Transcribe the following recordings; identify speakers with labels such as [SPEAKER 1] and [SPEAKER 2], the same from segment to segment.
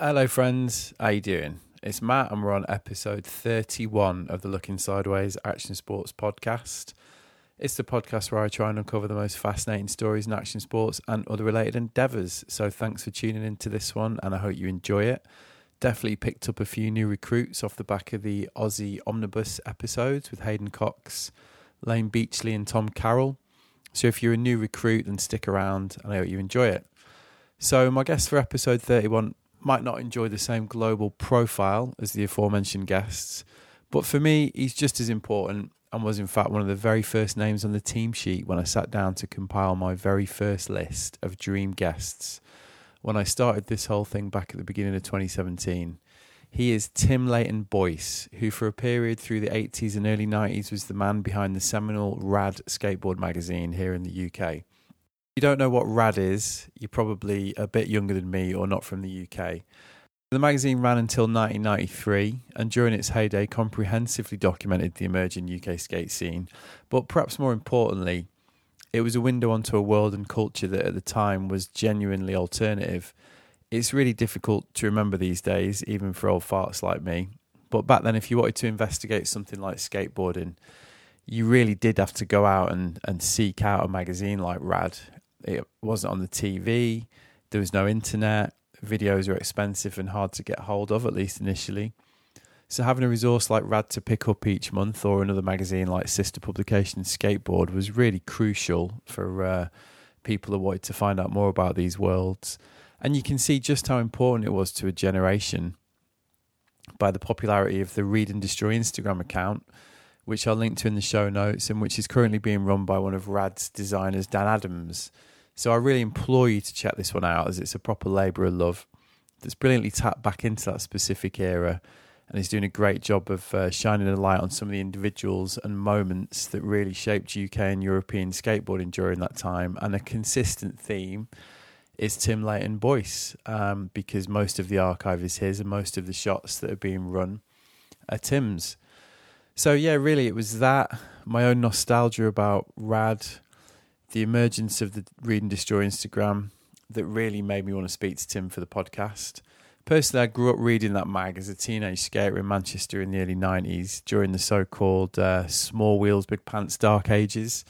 [SPEAKER 1] Hello, friends. How you doing? It's Matt, and we're on episode 31 of the Looking Sideways Action Sports podcast. It's the podcast where I try and uncover the most fascinating stories in action sports and other related endeavours. So, thanks for tuning into this one, and I hope you enjoy it. Definitely picked up a few new recruits off the back of the Aussie Omnibus episodes with Hayden Cox, Layne Beachley, and Tom Carroll. So, if you're a new recruit, then stick around, and I hope you enjoy it. So, my guest for episode 31 might not enjoy the same global profile as the aforementioned guests, but for me, he's just as important and was, in fact, one of the very first names on the team sheet when I sat down to compile my very first list of dream guests. When I started this whole thing back at the beginning of 2017, he is Tim Leighton Boyce, who for a period through the 80s and early 90s was the man behind the seminal Rad skateboard magazine here in the UK you don't know what RAD is, you're probably a bit younger than me or not from the UK. The magazine ran until 1993 and during its heyday comprehensively documented the emerging UK skate scene. But perhaps more importantly, it was a window onto a world and culture that at the time was genuinely alternative. It's really difficult to remember these days, even for old farts like me. But back then, if you wanted to investigate something like skateboarding, you really did have to go out and, and seek out a magazine like Rad it wasn't on the TV. There was no internet. Videos were expensive and hard to get hold of, at least initially. So having a resource like Rad to pick up each month, or another magazine like Sister Publication Skateboard, was really crucial for uh, people who wanted to find out more about these worlds. And you can see just how important it was to a generation by the popularity of the Read and Destroy Instagram account, which I'll link to in the show notes, and which is currently being run by one of Rad's designers, Dan Adams. So I really implore you to check this one out as it's a proper labour of love that's brilliantly tapped back into that specific era and is doing a great job of uh, shining a light on some of the individuals and moments that really shaped UK and European skateboarding during that time. And a consistent theme is Tim Leighton Boyce um, because most of the archive is his and most of the shots that are being run are Tim's. So, yeah, really, it was that, my own nostalgia about Rad the emergence of the Read and Destroy Instagram that really made me want to speak to Tim for the podcast. Personally, I grew up reading that mag as a teenage skater in Manchester in the early 90s during the so called uh, small wheels, big pants dark ages.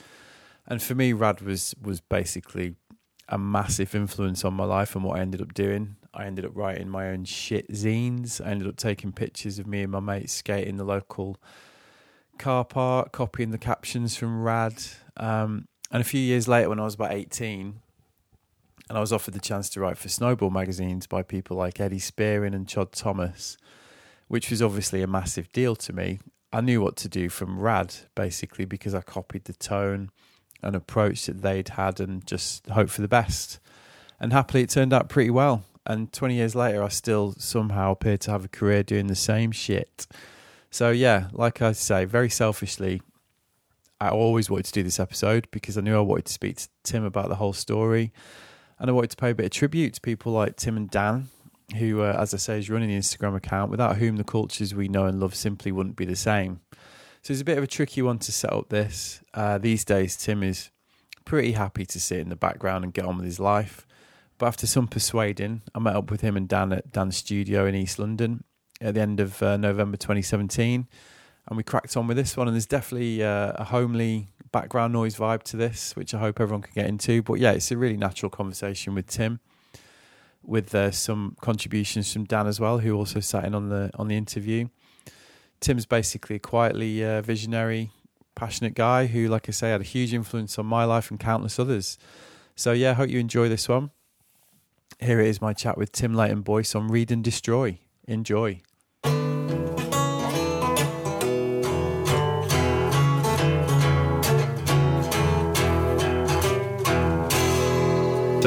[SPEAKER 1] And for me, Rad was, was basically a massive influence on my life and what I ended up doing. I ended up writing my own shit zines. I ended up taking pictures of me and my mates skating the local car park, copying the captions from Rad. Um, and a few years later, when I was about 18, and I was offered the chance to write for Snowball magazines by people like Eddie Spearing and Chod Thomas, which was obviously a massive deal to me. I knew what to do from Rad, basically, because I copied the tone and approach that they'd had and just hope for the best. And happily, it turned out pretty well. And 20 years later, I still somehow appear to have a career doing the same shit. So, yeah, like I say, very selfishly, I always wanted to do this episode because I knew I wanted to speak to Tim about the whole story. And I wanted to pay a bit of tribute to people like Tim and Dan, who, uh, as I say, is running the Instagram account, without whom the cultures we know and love simply wouldn't be the same. So it's a bit of a tricky one to set up this. Uh, these days, Tim is pretty happy to sit in the background and get on with his life. But after some persuading, I met up with him and Dan at Dan's studio in East London at the end of uh, November 2017 and we cracked on with this one. And there's definitely uh, a homely background noise vibe to this, which I hope everyone can get into. But yeah, it's a really natural conversation with Tim, with uh, some contributions from Dan as well, who also sat in on the on the interview. Tim's basically a quietly uh, visionary, passionate guy who, like I say, had a huge influence on my life and countless others. So yeah, I hope you enjoy this one. Here it is, my chat with Tim Leighton Boyce on Read and Destroy. Enjoy.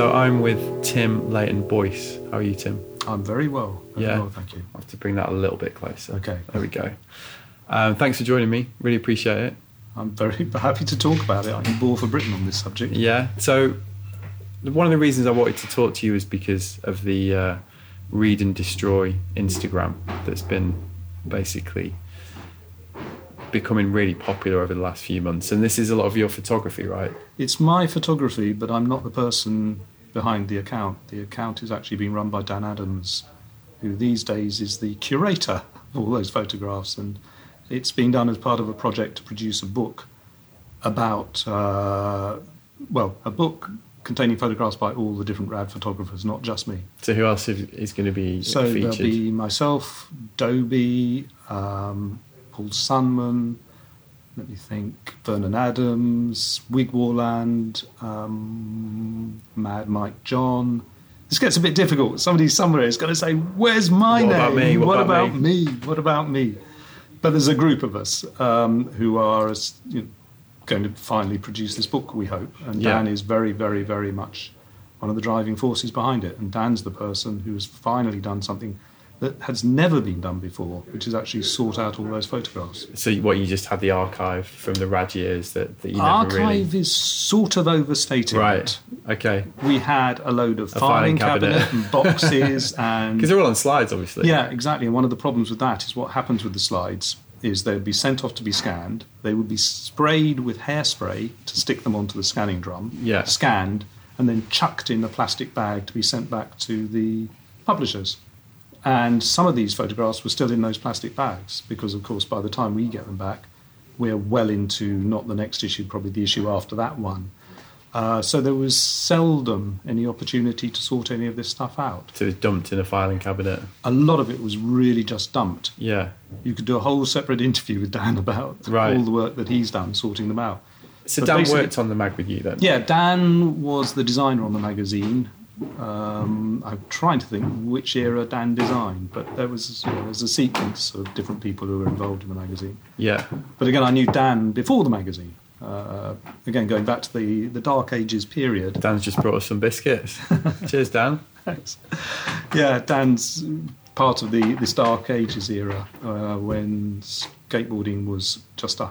[SPEAKER 1] So I'm with Tim Leighton Boyce. How are you, Tim?
[SPEAKER 2] I'm very well. Very
[SPEAKER 1] yeah,
[SPEAKER 2] well, thank you.
[SPEAKER 1] I have to bring that a little bit closer.
[SPEAKER 2] Okay,
[SPEAKER 1] there we go. Um, thanks for joining me. Really appreciate it.
[SPEAKER 2] I'm very happy to talk about it. I'm ball for Britain on this subject.
[SPEAKER 1] Yeah. So one of the reasons I wanted to talk to you is because of the uh, read and destroy Instagram that's been basically becoming really popular over the last few months. And this is a lot of your photography, right?
[SPEAKER 2] It's my photography, but I'm not the person behind the account. The account is actually being run by Dan Adams, who these days is the curator of all those photographs. And it's been done as part of a project to produce a book about, uh, well, a book containing photographs by all the different rad photographers, not just me.
[SPEAKER 1] So who else is going to be
[SPEAKER 2] so
[SPEAKER 1] featured?
[SPEAKER 2] there'll be myself, Dobie, um, Paul Sunman, let me think, Vernon Adams, Wig Worland, um, Mad Mike John. This gets a bit difficult. Somebody somewhere is going to say, "Where's my
[SPEAKER 1] What
[SPEAKER 2] name?
[SPEAKER 1] about me? What
[SPEAKER 2] What,
[SPEAKER 1] about
[SPEAKER 2] about me? What about me?" But there's a group of us um, who are as, you know, going to finally produce this book. We hope, and
[SPEAKER 1] Yeah.
[SPEAKER 2] Dan is very, very, very much one of the driving forces behind it. And Dan's the person who has finally done something that has never been done before, which is actually sort out all those photographs.
[SPEAKER 1] So what you just had the archive from the rad years that, that you never
[SPEAKER 2] Archive
[SPEAKER 1] really
[SPEAKER 2] is sort of overstating
[SPEAKER 1] right. Okay,
[SPEAKER 2] We had a load of
[SPEAKER 1] A
[SPEAKER 2] filing,
[SPEAKER 1] filing
[SPEAKER 2] cabinet,
[SPEAKER 1] cabinet.
[SPEAKER 2] and boxes and
[SPEAKER 1] because they're all on slides, obviously.
[SPEAKER 2] yeah, exactly. And one of the problems with that is what happens with the slides is they'd be sent off to be scanned. They would be sprayed with hairspray to stick them onto the scanning drum.
[SPEAKER 1] Yeah.
[SPEAKER 2] Scanned and then chucked in a plastic bag to be sent back to the publishers. And some of these photographs were still in those plastic bags because, of course, by the time we get them back, we're well into not the next issue, probably the issue after that one. Uh, so there was seldom any opportunity to sort any of this stuff out.
[SPEAKER 1] So it's dumped in a filing cabinet.
[SPEAKER 2] A lot of it was really just dumped.
[SPEAKER 1] Yeah.
[SPEAKER 2] You could do a whole separate interview with Dan about
[SPEAKER 1] Right.
[SPEAKER 2] all the work that he's done sorting them out.
[SPEAKER 1] So
[SPEAKER 2] But
[SPEAKER 1] Dan worked on the mag with you then.
[SPEAKER 2] Yeah, Dan was the designer on the magazine. Um, I'm trying to think which era Dan designed, but there was you know, there's a sequence of different people who were involved in the magazine.
[SPEAKER 1] Yeah.
[SPEAKER 2] But again, I knew Dan before the magazine. Uh, again, going back to the, the Dark Ages period.
[SPEAKER 1] Dan's just brought us some biscuits. Cheers, Dan.
[SPEAKER 2] Thanks. Yeah, Dan's part of the this Dark Ages era uh, when skateboarding was just a,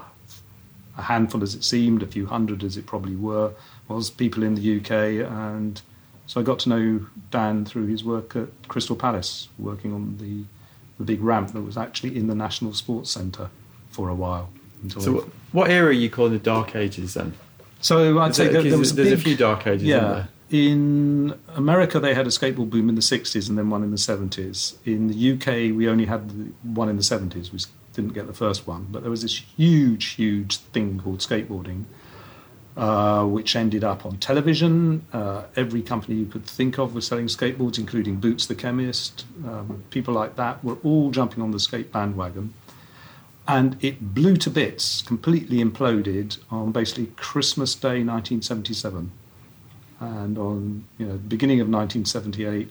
[SPEAKER 2] a handful, as it seemed, a few hundred, as it probably were, was people in the UK, and so I got to know Dan through his work at Crystal Palace, working on the the big ramp that was actually in the National Sports Centre for a while. Until
[SPEAKER 1] So what, era are you calling the Dark Ages then?
[SPEAKER 2] so I'd
[SPEAKER 1] Is
[SPEAKER 2] say there, there was a
[SPEAKER 1] there's
[SPEAKER 2] big,
[SPEAKER 1] a few Dark Ages,
[SPEAKER 2] yeah.
[SPEAKER 1] there?
[SPEAKER 2] In America, they had a skateboard boom in the 60s and then one in the 70s. In the UK, we only had the one in the 70s. We didn't get the first one. But there was this huge, huge thing called skateboarding, uh, which ended up on television. Uh, every company you could think of was selling skateboards, including Boots the Chemist. Um, people like that were all jumping on the skate bandwagon. And it blew to bits, completely imploded on basically Christmas Day 1977 and on you know the beginning of 1978,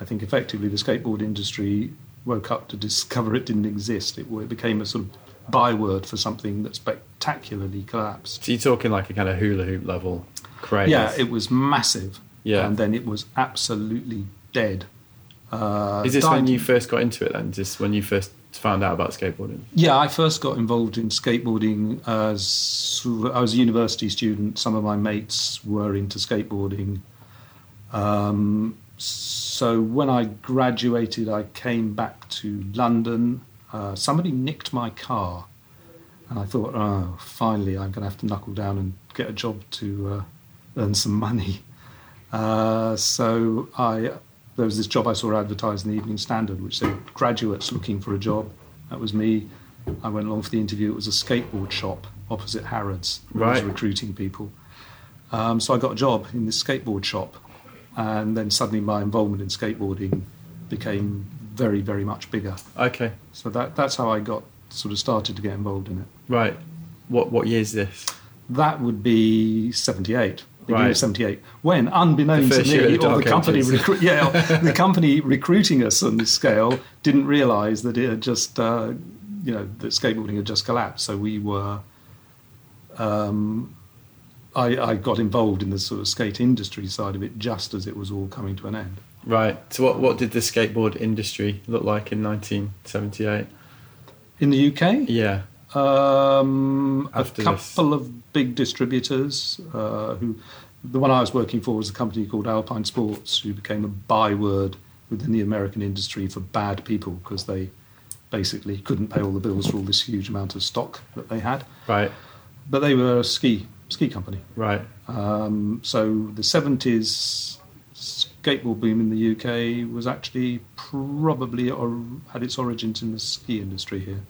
[SPEAKER 2] I think effectively the skateboard industry woke up to discover it didn't exist. It, it became a sort of byword for something that spectacularly collapsed.
[SPEAKER 1] So you're talking like a kind of hula hoop level craze.
[SPEAKER 2] Yeah, it was massive,
[SPEAKER 1] Yeah.
[SPEAKER 2] and then it was absolutely dead. Uh,
[SPEAKER 1] Is this
[SPEAKER 2] died-
[SPEAKER 1] when you first got into it then? Just when you first found out about skateboarding?
[SPEAKER 2] Yeah, I first got involved in skateboarding as I was a university student. Some of my mates were into skateboarding. Um, so when I graduated, I came back to London. Uh, somebody nicked my car, and I thought, oh, finally, I'm going to have to knuckle down and get a job to uh, earn some money. Uh, so I there was this job I saw advertised in the Evening Standard, which said graduates looking for a job. That was me. I went along for the interview. It was a skateboard shop opposite Harrods. where I was recruiting people. Um, so I got a job in this skateboard shop, and then suddenly my involvement in skateboarding became very, very much bigger.
[SPEAKER 1] Okay.
[SPEAKER 2] So that that's how I got sort of started to get involved in it.
[SPEAKER 1] Right. What what year is this?
[SPEAKER 2] That would be 78. Beginning
[SPEAKER 1] Right.
[SPEAKER 2] of 78. When, unbeknownst to me,
[SPEAKER 1] the
[SPEAKER 2] or the company, recru- yeah, the company recruiting us on this scale didn't realise that it had just, uh, you know, that skateboarding had just collapsed. So we were, um, I, I got involved in the sort of skate industry side of it just as it was all coming to an end.
[SPEAKER 1] Right. So what what did the skateboard industry look like in 1978?
[SPEAKER 2] In the UK,
[SPEAKER 1] Yeah.
[SPEAKER 2] Um, a couple of big distributors uh, who, the one I was working for was a company called Alpine Sports, who became a byword within the American industry for bad people because they basically couldn't pay all the bills for all this huge amount of stock that they had.
[SPEAKER 1] Right.
[SPEAKER 2] But they were a ski ski company.
[SPEAKER 1] Right.
[SPEAKER 2] Um, so the seventies skateboard boom in the UK was actually probably or had its origins in the ski industry here,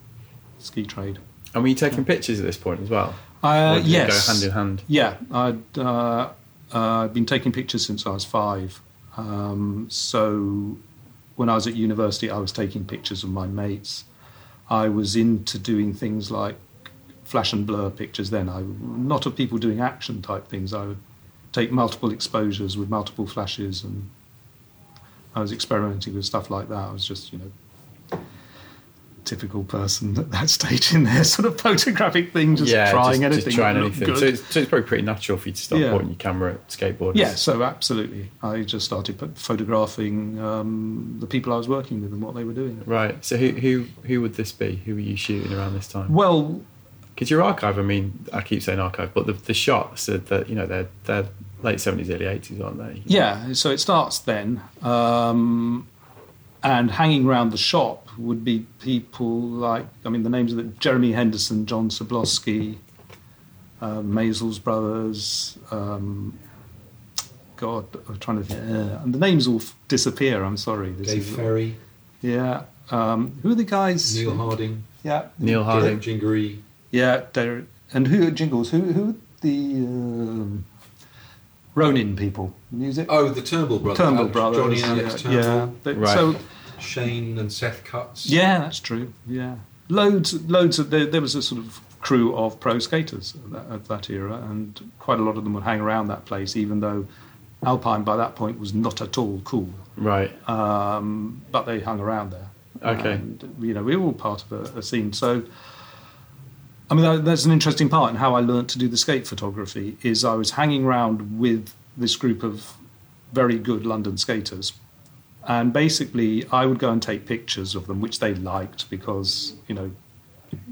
[SPEAKER 2] ski trade.
[SPEAKER 1] And were you taking pictures at this point as well?
[SPEAKER 2] Uh,
[SPEAKER 1] Or did it
[SPEAKER 2] yes,
[SPEAKER 1] go hand in hand.
[SPEAKER 2] Yeah, I'd uh, uh, been taking pictures since I was five. Um, so when I was at university, I was taking pictures of my mates. I was into doing things like flash and blur pictures. Then I not of people doing action type things. I would take multiple exposures with multiple flashes, and I was experimenting with stuff like that. I was just you know. Typical person at that stage in their sort of photographic thing, just
[SPEAKER 1] yeah,
[SPEAKER 2] trying
[SPEAKER 1] just,
[SPEAKER 2] anything.
[SPEAKER 1] just trying anything. So it's, so it's probably pretty natural for you to start
[SPEAKER 2] Yeah.
[SPEAKER 1] pointing your camera at skateboarders.
[SPEAKER 2] Yeah, so absolutely. I just started photographing um, the people I was working with and what they were doing.
[SPEAKER 1] Right. So who who who would this be? Who were you shooting around this time?
[SPEAKER 2] Well,
[SPEAKER 1] Because your archive, I mean, I keep saying archive, but the, the shots are that you know they're they're late seventies, early eighties, aren't they?
[SPEAKER 2] yeah, so it starts then. Um, and hanging around the shop would be people like, I mean, the names of the Jeremy Henderson, John Soblowski, uh, Maisels Brothers. Um, God, I'm trying to think. Uh, and the names all f- disappear. I'm sorry. This
[SPEAKER 3] Dave
[SPEAKER 2] is,
[SPEAKER 3] Ferry,
[SPEAKER 2] Yeah. Um, who are the guys?
[SPEAKER 3] Neil Harding,
[SPEAKER 2] Yeah.
[SPEAKER 1] Neil Harding.
[SPEAKER 3] Derek Gingery,
[SPEAKER 2] Yeah, Derek. And who are Jingles? Who who the um, Ronin people? Music.
[SPEAKER 3] oh, the Turnbull brothers,
[SPEAKER 2] Turnbull
[SPEAKER 3] Alex-
[SPEAKER 2] brothers.
[SPEAKER 3] Johnny and Alex
[SPEAKER 2] yeah,
[SPEAKER 3] Turnbull,
[SPEAKER 2] yeah. They-
[SPEAKER 1] Right.
[SPEAKER 2] So
[SPEAKER 3] Shane and Seth Cutts.
[SPEAKER 2] yeah, that's true. Yeah, loads, loads of there, there was a sort of crew of pro skaters at that, at that era, and quite a lot of them would hang around that place, even though Alpine by that point was not at all cool.
[SPEAKER 1] Right.
[SPEAKER 2] um, but they hung around there.
[SPEAKER 1] Okay.
[SPEAKER 2] And, you know, we were all part of a, a scene. So, I mean, that, that's an interesting part in how I learnt to do the skate photography. Is I was hanging around with this group of very good London skaters, and basically I would go and take pictures of them, which they liked because you know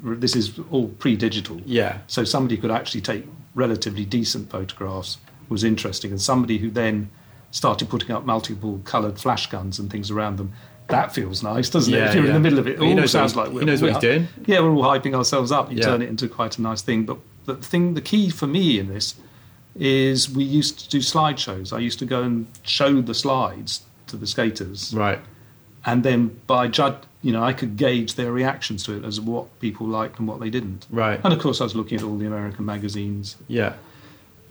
[SPEAKER 2] this is all pre-digital.
[SPEAKER 1] Yeah.
[SPEAKER 2] So somebody could actually take relatively decent photographs was interesting, and somebody who then started putting up multiple coloured flash guns and things around them. That feels nice, doesn't it?
[SPEAKER 1] Yeah,
[SPEAKER 2] If you're in the middle of it, it
[SPEAKER 1] he
[SPEAKER 2] all
[SPEAKER 1] knows what
[SPEAKER 2] sounds
[SPEAKER 1] he-
[SPEAKER 2] like we're,
[SPEAKER 1] knows what
[SPEAKER 2] we're-
[SPEAKER 1] he's doing.
[SPEAKER 2] Yeah, we're all hyping ourselves up. You
[SPEAKER 1] Yeah.
[SPEAKER 2] turn it into quite a nice thing. But the thing, the key for me in this is we used to do slideshows. I used to go and show the slides to the skaters,
[SPEAKER 1] Right.
[SPEAKER 2] and then by judge, you know, I could gauge their reactions to it as what people liked and what they didn't.
[SPEAKER 1] Right.
[SPEAKER 2] And of course, I was looking at all the American magazines
[SPEAKER 1] Yeah.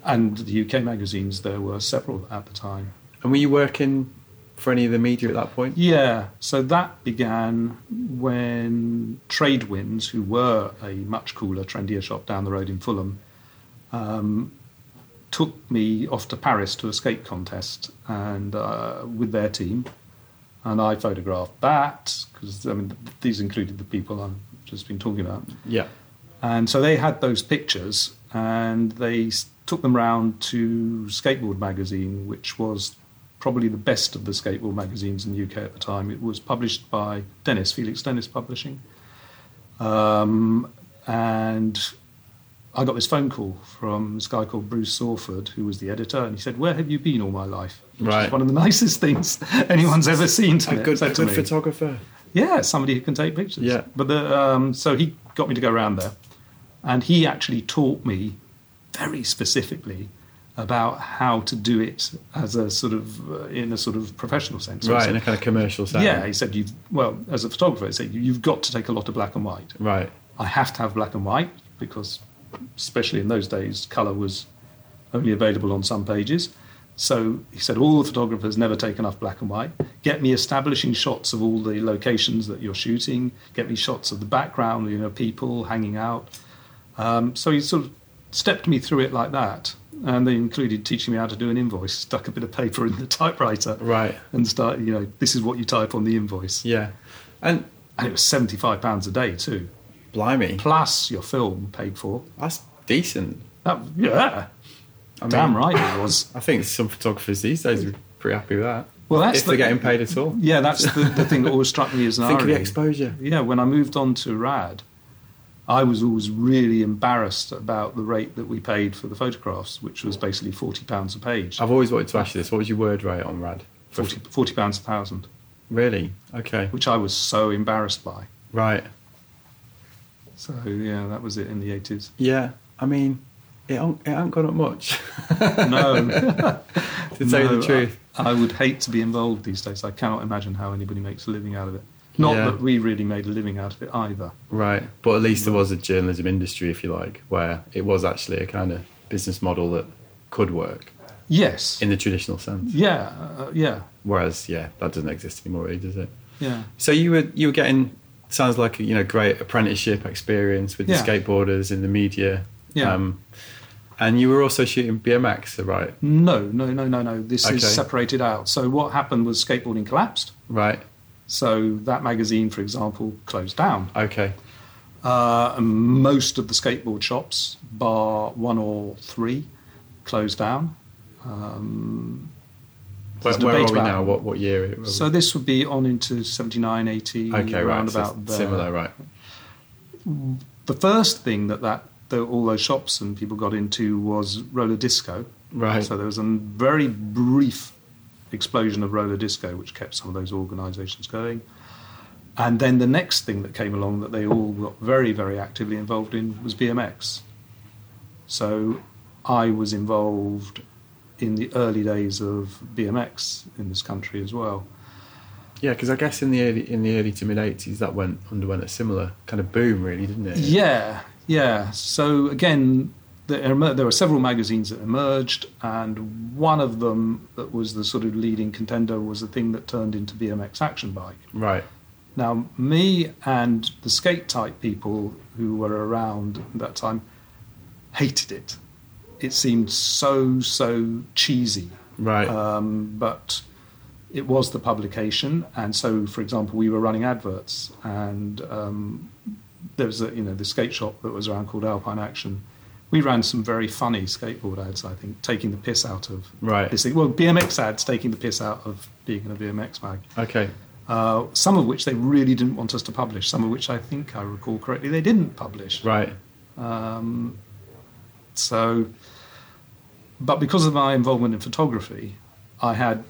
[SPEAKER 2] and the UK magazines. There were several at the time.
[SPEAKER 1] And were you working for any of the media at that point?
[SPEAKER 2] Yeah, so that began when Tradewinds, who were a much cooler, trendier shop down the road in Fulham, um, took me off to Paris to a skate contest and uh, with their team, and I photographed that because I mean these included the people I've just been talking about.
[SPEAKER 1] Yeah.
[SPEAKER 2] And so they had those pictures and they took them round to Skateboard magazine, which was probably the best of the skateboard magazines in the UK at the time. It was published by Dennis, Felix Dennis Publishing. Um, and I got this phone call from this guy called Bruce Sawford, who was the editor, and he said, Where have you been all my life? Which
[SPEAKER 1] Right.
[SPEAKER 2] is one of the nicest things anyone's ever seen to
[SPEAKER 1] A
[SPEAKER 2] me.
[SPEAKER 1] good,
[SPEAKER 2] said to
[SPEAKER 1] good
[SPEAKER 2] me.
[SPEAKER 1] photographer.
[SPEAKER 2] Yeah, somebody who can take pictures.
[SPEAKER 1] Yeah.
[SPEAKER 2] But the, um, so he got me to go around there, and he actually taught me very specifically about how to do it as a sort of uh, in a sort of professional sense.
[SPEAKER 1] Right,
[SPEAKER 2] said-
[SPEAKER 1] in a kind of commercial sense.
[SPEAKER 2] yeah, he said you've well as a photographer, he said you've got to take a lot of black and white.
[SPEAKER 1] Right.
[SPEAKER 2] I have to have black and white because, especially in those days, colour was only available on some pages. So he said, all the photographers never take enough black and white. Get me establishing shots of all the locations that you're shooting. Get me shots of the background, you know, people hanging out. Um, so he sort of stepped me through it like that. And they included teaching me how to do an invoice, stuck a bit of paper in the typewriter
[SPEAKER 1] Right.
[SPEAKER 2] and start, you know, this is what you type on the invoice.
[SPEAKER 1] Yeah. And
[SPEAKER 2] And it was £75 a day too,
[SPEAKER 1] blimey,
[SPEAKER 2] plus your film paid for.
[SPEAKER 1] that's decent.
[SPEAKER 2] That, yeah,
[SPEAKER 1] I
[SPEAKER 2] damn
[SPEAKER 1] mean,
[SPEAKER 2] right it was.
[SPEAKER 1] I think some photographers these days are pretty happy with that.
[SPEAKER 2] Well, that's
[SPEAKER 1] if they're
[SPEAKER 2] the-
[SPEAKER 1] getting paid at all.
[SPEAKER 2] Yeah, that's the, the thing that always struck me as an
[SPEAKER 1] Think of the exposure.
[SPEAKER 2] Yeah, when I moved on to RAD, I was always really embarrassed about the rate that we paid for the photographs, which was basically forty pounds a page.
[SPEAKER 1] I've always wanted to ask you this. What was your word rate on Rad? For-
[SPEAKER 2] 40, 40 pounds a thousand,
[SPEAKER 1] Really? Okay.
[SPEAKER 2] which I was so embarrassed by.
[SPEAKER 1] Right.
[SPEAKER 2] So yeah, that was it in the eighties.
[SPEAKER 1] Yeah. I mean, it ain't, it ain't gone up much.
[SPEAKER 2] No,
[SPEAKER 1] to tell you the truth.
[SPEAKER 2] I would hate to be involved these days. I cannot imagine how anybody makes a living out of it. Not
[SPEAKER 1] Yeah.
[SPEAKER 2] that we really made a living out of it either.
[SPEAKER 1] Right. But at least there was a journalism industry, if you like, where it was actually a kind of business model that could work
[SPEAKER 2] Yes.
[SPEAKER 1] in the traditional sense.
[SPEAKER 2] yeah. Uh, yeah.
[SPEAKER 1] Whereas, yeah, that doesn't exist anymore, really, does it?
[SPEAKER 2] Yeah.
[SPEAKER 1] So you were you were getting sounds like a you know great apprenticeship experience with
[SPEAKER 2] Yeah.
[SPEAKER 1] the skateboarders in the media.
[SPEAKER 2] Yeah.
[SPEAKER 1] Um, and you were also shooting BMX, right?
[SPEAKER 2] No, no, no, no, no. This
[SPEAKER 1] Okay.
[SPEAKER 2] is separated out. So what happened was skateboarding collapsed.
[SPEAKER 1] Right.
[SPEAKER 2] So that magazine, for example, closed down.
[SPEAKER 1] Okay.
[SPEAKER 2] Uh, most of the skateboard shops, bar one or three, closed down. Um,
[SPEAKER 1] Where, where are we
[SPEAKER 2] about-
[SPEAKER 1] now? What what year? We?
[SPEAKER 2] so this would be on into 79, 80,
[SPEAKER 1] okay,
[SPEAKER 2] around
[SPEAKER 1] right. So similar, right?
[SPEAKER 2] The first thing that, that the, all those shops and people got into was roller disco.
[SPEAKER 1] Right.
[SPEAKER 2] So there was a very brief explosion of roller disco, which kept some of those organisations going. And then the next thing that came along that they all got very, very actively involved in was BMX. So I was involved in the early days of BMX in this country as well.
[SPEAKER 1] Yeah, because I guess in the early in the early to mid eighties, that went underwent a similar kind of boom, really, didn't it?
[SPEAKER 2] Yeah, yeah. So again, there, there were several magazines that emerged, and one of them that was the sort of leading contender was the thing that turned into BMX Action Bike.
[SPEAKER 1] Right.
[SPEAKER 2] Now, me and the skate type people who were around at that time hated it. It seemed so, so cheesy.
[SPEAKER 1] Right.
[SPEAKER 2] Um, but it was the publication, and so, for example, we were running adverts, and um, there was a you know the skate shop that was around called Alpine Action. We ran some very funny skateboard ads, I think, taking the piss out of
[SPEAKER 1] Right.
[SPEAKER 2] this thing. Well, BMX ads taking the piss out of being in a BMX mag.
[SPEAKER 1] okay.
[SPEAKER 2] Uh, some of which they really didn't want us to publish. Some of which I think I recall correctly they didn't publish.
[SPEAKER 1] Right.
[SPEAKER 2] Um, so, but because of my involvement in photography, I had,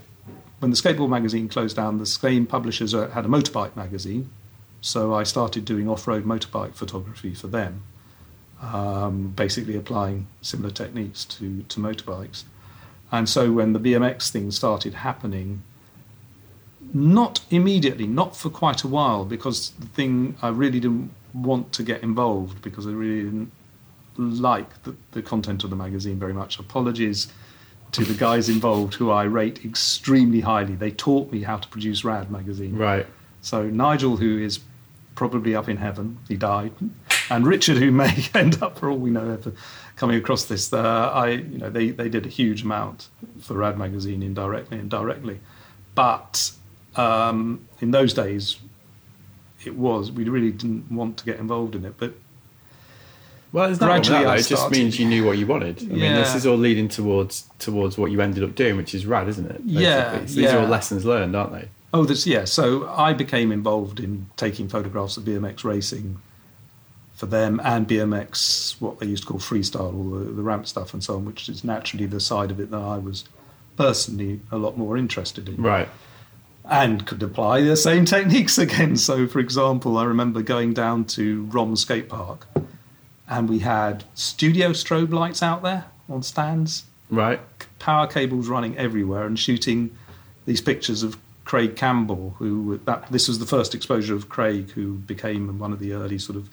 [SPEAKER 2] when the skateboard magazine closed down, the same publishers uh, had a motorbike magazine. So I started doing off road motorbike photography for them, um, basically applying similar techniques to, to motorbikes. And so when the BMX thing started happening, not immediately, not for quite a while, because the thing I really didn't want to get involved because I really didn't like the, the content of the magazine very much. Apologies to the guys involved who I rate extremely highly. They taught me how to produce Rad magazine.
[SPEAKER 1] Right.
[SPEAKER 2] So Nigel, who is probably up in heaven, he died, and Richard, who may end up, for all we know, ever coming across this, uh, I, you know, they, they did a huge amount for Rad magazine indirectly and directly, but um, in those days, it was we really didn't want to get involved in it, but
[SPEAKER 1] Well, it's
[SPEAKER 2] Gradually
[SPEAKER 1] that, It just means you knew what you wanted. I mean, this is all leading towards towards what you ended up doing, which is rad, isn't it?
[SPEAKER 2] Yeah,
[SPEAKER 1] So these are all lessons learned, aren't they?
[SPEAKER 2] Oh, this yeah. So I became involved in taking photographs of BMX racing for them and BMX, what they used to call freestyle, all the, the ramp stuff and so on, which is naturally the side of it that I was personally a lot more interested in
[SPEAKER 1] Right.
[SPEAKER 2] and could apply the same techniques again. So, for example, I remember going down to Rom Skate Park and we had studio strobe lights out there on stands
[SPEAKER 1] Right.
[SPEAKER 2] power cables running everywhere and shooting these pictures of Craig Campbell, who that this was the first exposure of Craig, who became one of the early sort of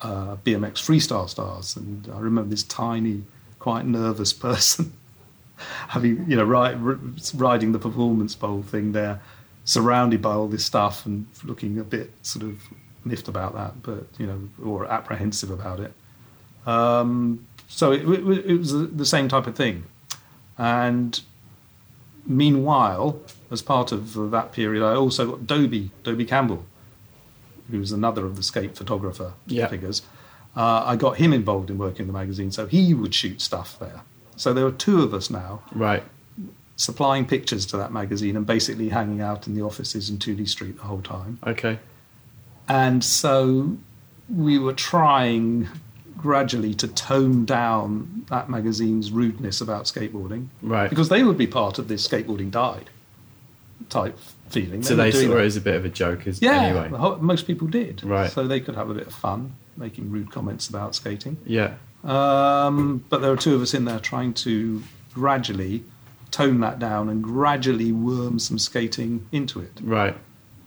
[SPEAKER 2] uh, BMX freestyle stars. And I remember this tiny, quite nervous person having you know ri- riding the performance bowl thing there, surrounded by all this stuff and looking a bit sort of miffed about that, but you know, or apprehensive about it. Um, so it, it, it was the same type of thing. And meanwhile, as part of that period, I also got Dobie, Dobie Campbell, who was another of the skate photographer
[SPEAKER 1] Yeah.
[SPEAKER 2] figures. Uh, I got him involved in working the magazine, so he would shoot stuff there. So there were two of us now
[SPEAKER 1] Right.
[SPEAKER 2] supplying pictures to that magazine and basically hanging out in the offices in Tooley Street the whole time.
[SPEAKER 1] Okay.
[SPEAKER 2] And so we were trying gradually to tone down that magazine's rudeness about skateboarding
[SPEAKER 1] Right.
[SPEAKER 2] because they would be part of this skateboarding died type feeling.
[SPEAKER 1] so they
[SPEAKER 2] doing
[SPEAKER 1] saw it as a bit of a joke, as
[SPEAKER 2] yeah,
[SPEAKER 1] anyway.
[SPEAKER 2] whole- most people did.
[SPEAKER 1] Right.
[SPEAKER 2] So they could have a bit of fun making rude comments about skating.
[SPEAKER 1] Yeah.
[SPEAKER 2] Um, but there were two of us in there trying to gradually tone that down and gradually worm some skating into it.
[SPEAKER 1] Right.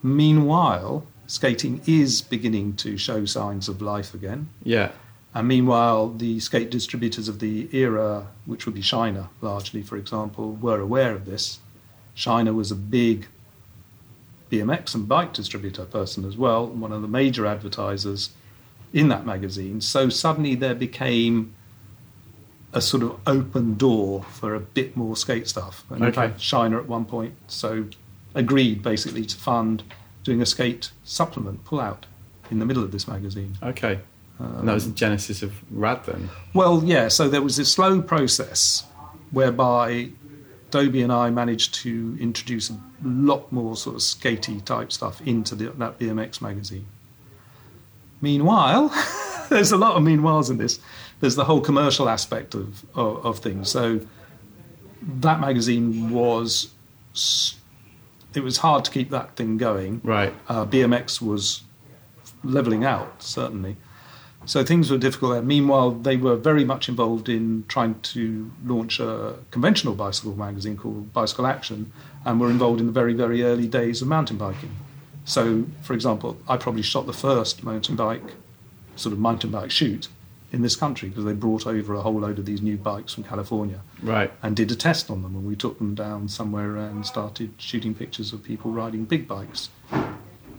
[SPEAKER 2] Meanwhile, skating is beginning to show signs of life again.
[SPEAKER 1] Yeah.
[SPEAKER 2] And meanwhile, the skate distributors of the era, which would be Shiner largely, for example, were aware of this. Shiner was a big BMX and bike distributor person as well, one of the major advertisers in that magazine. So suddenly there became a sort of open door for a bit more skate stuff. And in
[SPEAKER 1] Okay.
[SPEAKER 2] fact, Shiner at one point so agreed basically to fund doing a skate supplement pull out in the middle of this magazine.
[SPEAKER 1] Okay. and that was the genesis of Rad then.
[SPEAKER 2] Well, yeah, so there was this slow process whereby Dobie and I managed to introduce a lot more sort of skatey type stuff into the, that BMX magazine. Meanwhile, there's a lot of meanwhiles in this. There's the whole commercial aspect of, of, of things. So that magazine was, s- it was hard to keep that thing going.
[SPEAKER 1] Right.
[SPEAKER 2] Uh, BMX was leveling out, certainly. So things were difficult there. Meanwhile, they were very much involved in trying to launch a conventional bicycle magazine called Bicycle Action and were involved in the very, very early days of mountain biking. So, for example, I probably shot the first mountain bike, sort of mountain bike shoot in this country because they brought over a whole load of these new bikes from California
[SPEAKER 1] Right.
[SPEAKER 2] and did a test on them. And we took them down somewhere and started shooting pictures of people riding big bikes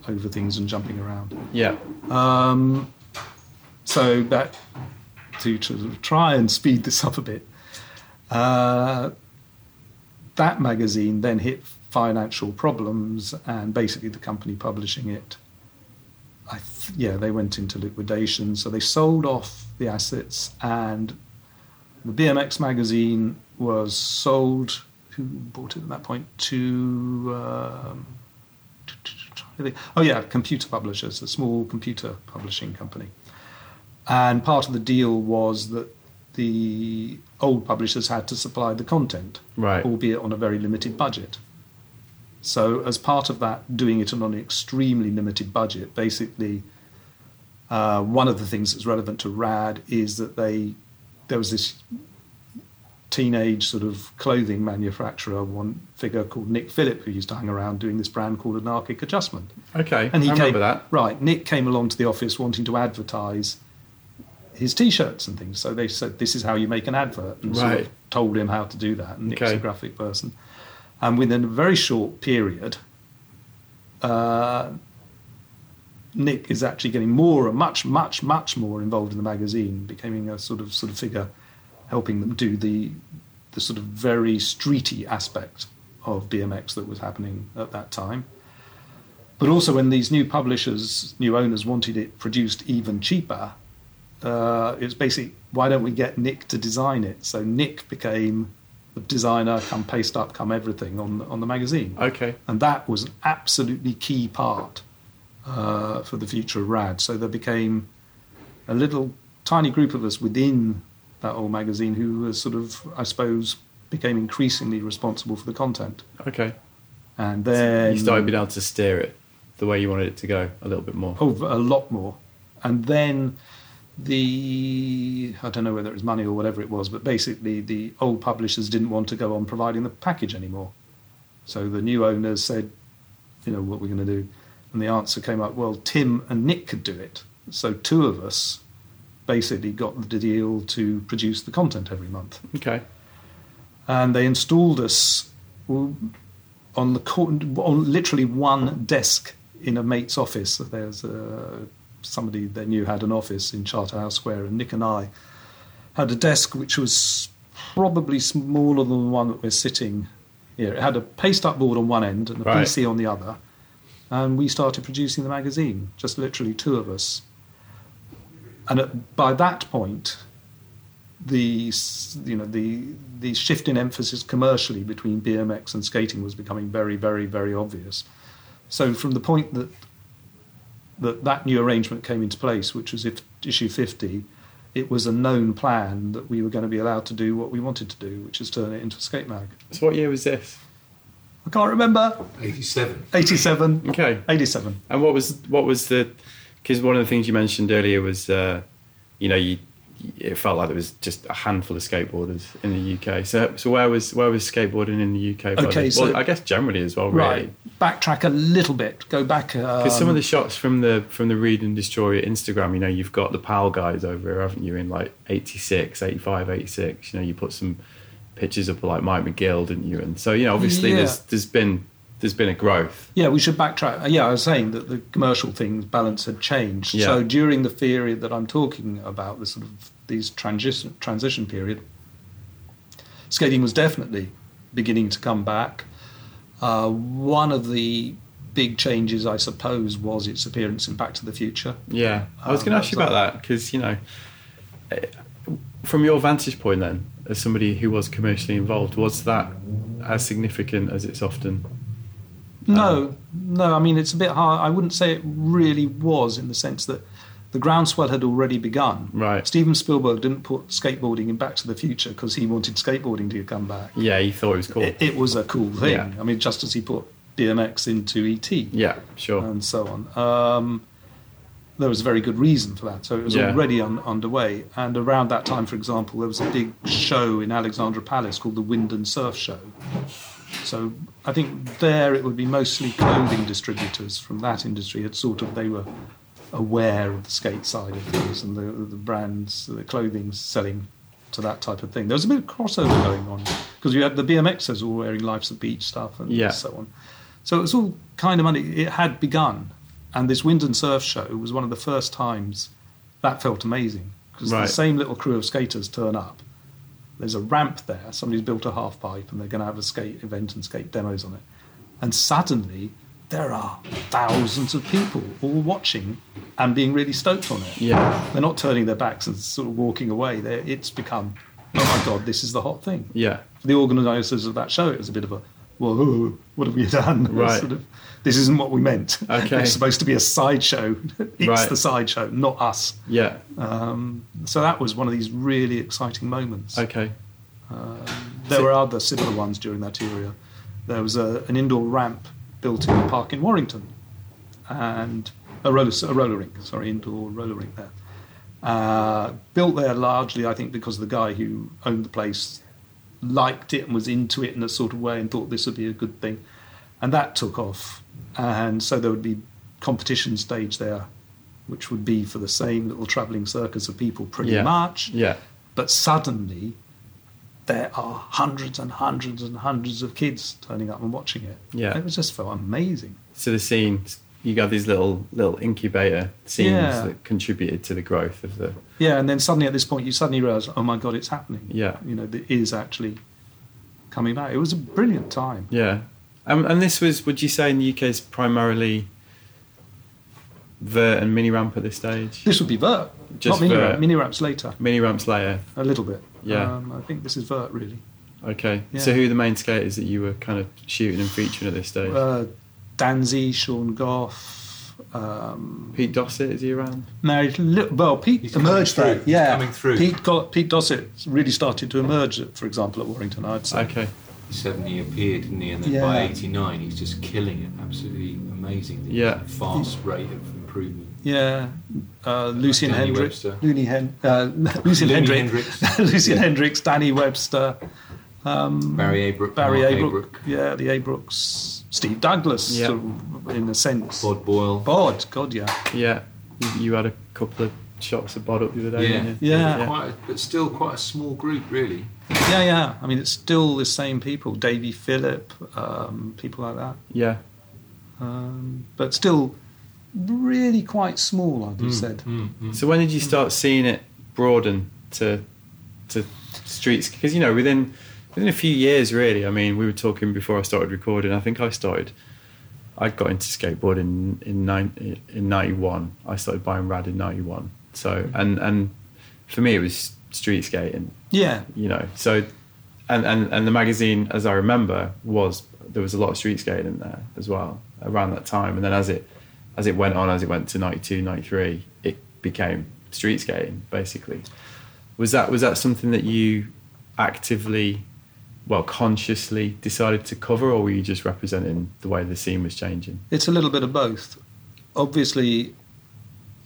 [SPEAKER 2] over things and jumping around.
[SPEAKER 1] Yeah.
[SPEAKER 2] Um, so that to, to try and speed this up a bit, uh, that magazine then hit financial problems, and basically the company publishing it, th- yeah, they went into liquidation. So they sold off the assets, and the BMX magazine was sold. Who bought it at that point? To um, oh yeah, computer publishers, a small computer publishing company. And part of the deal was that the old publishers had to supply the content,
[SPEAKER 1] Right.
[SPEAKER 2] albeit on a very limited budget. So, as part of that, doing it on an extremely limited budget, basically, uh, one of the things that's relevant to RAD is that they there was this teenage sort of clothing manufacturer, one figure called Nick Philip, who used to hang around doing this brand called Anarchic Adjustment.
[SPEAKER 1] Okay.
[SPEAKER 2] And he
[SPEAKER 1] I
[SPEAKER 2] came,
[SPEAKER 1] remember that.
[SPEAKER 2] Right, Nick came along to the office wanting to advertise his T-shirts and things. So they said, "This is how you make an advert," and sort of told him how to do that. And Nick's
[SPEAKER 1] Okay.
[SPEAKER 2] a graphic person, and within a very short period, uh, Nick is actually getting more and much, much, much more involved in the magazine, becoming a sort of sort of figure, helping them do the the sort of very streety aspect of BMX that was happening at that time. But also, when these new publishers, new owners wanted it produced even cheaper, uh, it's basically why don't we get Nick to design it? So Nick became designer, come paste up, come everything on the, on the magazine,
[SPEAKER 1] Okay.
[SPEAKER 2] and that was an absolutely key part uh, for the future of Rad. So there became a little tiny group of us within that old magazine who was sort of, I suppose, became increasingly responsible for the content.
[SPEAKER 1] Okay.
[SPEAKER 2] And then
[SPEAKER 1] you started being able to steer it the way you wanted it to go a little bit more.
[SPEAKER 2] Oh, a lot more. And then the I don't know whether it was money or whatever it was, but basically the old publishers didn't want to go on providing the package anymore. So the new owners said, you know, what we're going to do, and the answer came up. Well, Tim and Nick could do it. So two of us basically got the deal to produce the content every month
[SPEAKER 1] Okay.
[SPEAKER 2] and they installed us on the on literally one desk in a mate's office. There's uh, somebody they knew had an office in Charterhouse Square, and Nick and I had a desk which was probably smaller than the one that we're sitting here. It had a paste-up board on one end and a
[SPEAKER 1] Right.
[SPEAKER 2] PC on the other, and we started producing the magazine. Just literally two of us. And at, by that point, the you know the the shift in emphasis commercially between BMX and skating was becoming very very very obvious. So from the point that that that new arrangement came into place, which was if issue fifty, it was a known plan that we were going to be allowed to do what we wanted to do, which is turn it into a skate mag.
[SPEAKER 1] So what year was this?
[SPEAKER 2] I can't remember.
[SPEAKER 3] 87.
[SPEAKER 2] 87.
[SPEAKER 1] Okay.
[SPEAKER 2] 87.
[SPEAKER 1] And what was what was the? Because one of the things you mentioned earlier was, uh, you know, you it felt like there was just a handful of skateboarders in the UK. So, so where was where was skateboarding in the UK?
[SPEAKER 2] Okay, so-
[SPEAKER 1] well, I guess generally as well, really.
[SPEAKER 2] Right. Backtrack a little bit. Go back.
[SPEAKER 1] Um, because
[SPEAKER 2] Because
[SPEAKER 1] some of the shots from the from the Read and Destroy Instagram, you know, you've got the PAL guys over here, haven't you? In like 86, 85, 86. You know, you put some pictures up of like Mike McGill, didn't you? And so, you know, obviously
[SPEAKER 2] Yeah.
[SPEAKER 1] there's there's been there's been a growth.
[SPEAKER 2] Yeah, we should backtrack. Uh, Yeah, I was saying that the commercial things balance had changed.
[SPEAKER 1] Yeah.
[SPEAKER 2] So during the period that I'm talking about, the sort of these transition transition period, skating was definitely beginning to come back. Uh, one of the big changes, I suppose, was its appearance in Back to the Future.
[SPEAKER 1] Yeah, I was
[SPEAKER 2] Um,
[SPEAKER 1] going to ask you about that because you know, eh, from your vantage point, then as somebody who was commercially involved, was that as significant as it's often?
[SPEAKER 2] No, no. I mean, it's a bit hard. I wouldn't say it really was in the sense that the groundswell had already begun.
[SPEAKER 1] Right.
[SPEAKER 2] Steven Spielberg didn't put skateboarding in Back to the Future because he wanted skateboarding to come back.
[SPEAKER 1] Yeah, he thought it was cool.
[SPEAKER 2] It, it was a cool thing.
[SPEAKER 1] Yeah.
[SPEAKER 2] I mean, just as he put BMX into ET
[SPEAKER 1] yeah, sure.
[SPEAKER 2] and so on. Um, there was a very good reason for that. So it was
[SPEAKER 1] Yeah.
[SPEAKER 2] already un- underway. And around that time, for example, there was a big show in Alexandra Palace called the Wind and Surf Show. So I think there it would be mostly clothing distributors from that industry had sort of they were aware of the skate side of things and the, the brands, the clothing selling to that type of thing. There was a bit of crossover going on because you had the BMXers all wearing Life's a Beach stuff and
[SPEAKER 1] Yeah.
[SPEAKER 2] so on. So it was all kind of money. It had begun, and this wind and surf show was one of the first times that felt amazing because
[SPEAKER 1] Right.
[SPEAKER 2] the same little crew of skaters turn up. There's a ramp there. Somebody's built a half pipe, and they're going to have a skate event and skate demos on it. And suddenly, there are thousands of people all watching and being really stoked on it.
[SPEAKER 1] Yeah,
[SPEAKER 2] They're not turning their backs and sort of walking away. They're, it's become, oh my god, this is the hot thing
[SPEAKER 1] yeah,
[SPEAKER 2] for the organisers of that show, it was a bit of a, well, what have we done?
[SPEAKER 1] Right.
[SPEAKER 2] Sort of, this isn't what we meant.
[SPEAKER 1] Okay.
[SPEAKER 2] It's supposed to be a sideshow. it's
[SPEAKER 1] Right.
[SPEAKER 2] the sideshow, not us.
[SPEAKER 1] yeah.
[SPEAKER 2] Um, so that was one of these really exciting moments.
[SPEAKER 1] Okay,
[SPEAKER 2] There were other similar ones during that era. There was a, an indoor ramp built in a park in Warrington, and a roller, a roller rink, sorry, indoor roller rink there. Uh, built there largely, I think, because the guy who owned the place liked it and was into it in a sort of way and thought this would be a good thing. And that took off. And so there would be competition stage there, which would be for the same little travelling circus of people pretty
[SPEAKER 1] Yeah.
[SPEAKER 2] much.
[SPEAKER 1] yeah,
[SPEAKER 2] But suddenly, there are hundreds and hundreds and hundreds of kids turning up and watching it.
[SPEAKER 1] Yeah.
[SPEAKER 2] It was just felt amazing.
[SPEAKER 1] so the scenes you got these little little incubator scenes
[SPEAKER 2] Yeah.
[SPEAKER 1] that contributed to the growth of the
[SPEAKER 2] Yeah, and then suddenly at this point, you suddenly realise, oh my God, it's happening.
[SPEAKER 1] Yeah.
[SPEAKER 2] You know, it is actually coming back. It was a brilliant time.
[SPEAKER 1] yeah um, and this was would you say in the uk is primarily vert and mini ramp at this stage
[SPEAKER 2] This would be Vert.
[SPEAKER 1] Just
[SPEAKER 2] Not mini
[SPEAKER 1] Vert.
[SPEAKER 2] ramp. Mini ramps later,
[SPEAKER 1] mini ramps later
[SPEAKER 2] a little bit.
[SPEAKER 1] Yeah.
[SPEAKER 2] Um, I think this is Vert, really.
[SPEAKER 1] okay
[SPEAKER 2] Yeah.
[SPEAKER 1] so who are the main skaters that you were kind of shooting and featuring at this stage
[SPEAKER 2] Uh, Danzy, Sean Goff, um,
[SPEAKER 1] pete dossett is he around
[SPEAKER 2] married. Li- well, Pete
[SPEAKER 3] He's
[SPEAKER 2] emerged
[SPEAKER 3] through.
[SPEAKER 2] there.
[SPEAKER 3] He's
[SPEAKER 2] Yeah,
[SPEAKER 3] coming through.
[SPEAKER 2] Pete got Pete Dossett really started to emerge, for example, at Warrington. I'd say.
[SPEAKER 1] okay
[SPEAKER 3] He suddenly appeared, didn't he? And then
[SPEAKER 2] Yeah.
[SPEAKER 3] by '89, he's just killing it. Absolutely amazing. The
[SPEAKER 1] Yeah.
[SPEAKER 3] Fast rate of improvement.
[SPEAKER 2] Yeah, uh, Lucian
[SPEAKER 3] Danny
[SPEAKER 2] Hendricks,
[SPEAKER 3] Webster.
[SPEAKER 2] Looney Hen- uh, Lucian
[SPEAKER 3] Looney
[SPEAKER 2] Hendricks,
[SPEAKER 3] Hendricks.
[SPEAKER 2] Lucian
[SPEAKER 3] Yeah.
[SPEAKER 2] Hendricks, Danny Webster, um,
[SPEAKER 3] Barry Abrook.
[SPEAKER 2] Barry
[SPEAKER 3] Mark
[SPEAKER 2] Abrook, yeah, the Abrooks, Steve Douglas,
[SPEAKER 1] Yeah.
[SPEAKER 2] sort of, in a sense.
[SPEAKER 3] Bod Boyle.
[SPEAKER 2] Bod, God, yeah,
[SPEAKER 1] yeah you, you had a couple of shots of bod up the other day
[SPEAKER 3] Yeah.
[SPEAKER 1] didn't you?
[SPEAKER 2] Yeah.
[SPEAKER 3] Quite a, but still quite a small group, really.
[SPEAKER 2] yeah, yeah. I mean, it's still the same people, Davy Phillip, um, people like that,
[SPEAKER 1] yeah
[SPEAKER 2] um, but still really quite small. I'd have said.
[SPEAKER 3] Mm, mm.
[SPEAKER 1] So when did you start seeing it broaden to to streets? Because you know within within a few years, really. I mean, we were talking before I started recording. I think I started. I got into skateboarding in nine, in ninety one. I started buying rad in ninety one. So and and for me it was street skating.
[SPEAKER 2] Yeah,
[SPEAKER 1] You know, so and and and the magazine, as I remember, was there was a lot of street skating in there as well around that time. And then as it as it went on, as it went to 92, 93, it became street skating basically. Was that was that something that you actively, well, consciously decided to cover, or were you just representing the way the scene was changing?
[SPEAKER 2] It's a little bit of both. Obviously,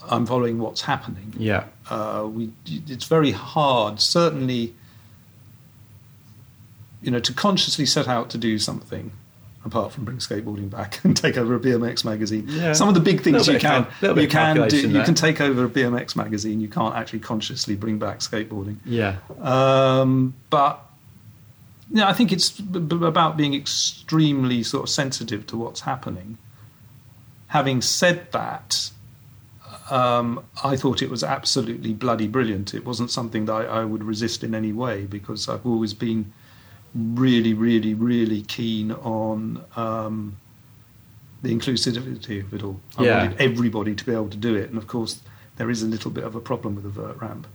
[SPEAKER 2] I'm following what's happening.
[SPEAKER 1] Yeah.
[SPEAKER 2] Uh, we, it's very hard, certainly, you know, to consciously set out to do something apart from bring skateboarding back and take over a BMX magazine.
[SPEAKER 1] Yeah.
[SPEAKER 2] Some of the big things you can
[SPEAKER 1] cal-
[SPEAKER 2] you can do. You can take over a BMX magazine. You can't actually consciously bring back skateboarding.
[SPEAKER 1] Yeah.
[SPEAKER 2] Um, but yeah, I think it's b- b- about being extremely sort of sensitive to what's happening. Having said that, um, I thought it was absolutely bloody brilliant. It wasn't something that I, I would resist in any way because I've always been really, really, really keen on um, the inclusivity of it all. I
[SPEAKER 1] Yeah.
[SPEAKER 2] wanted everybody to be able to do it, and of course, there is a little bit of a problem with the vert ramp.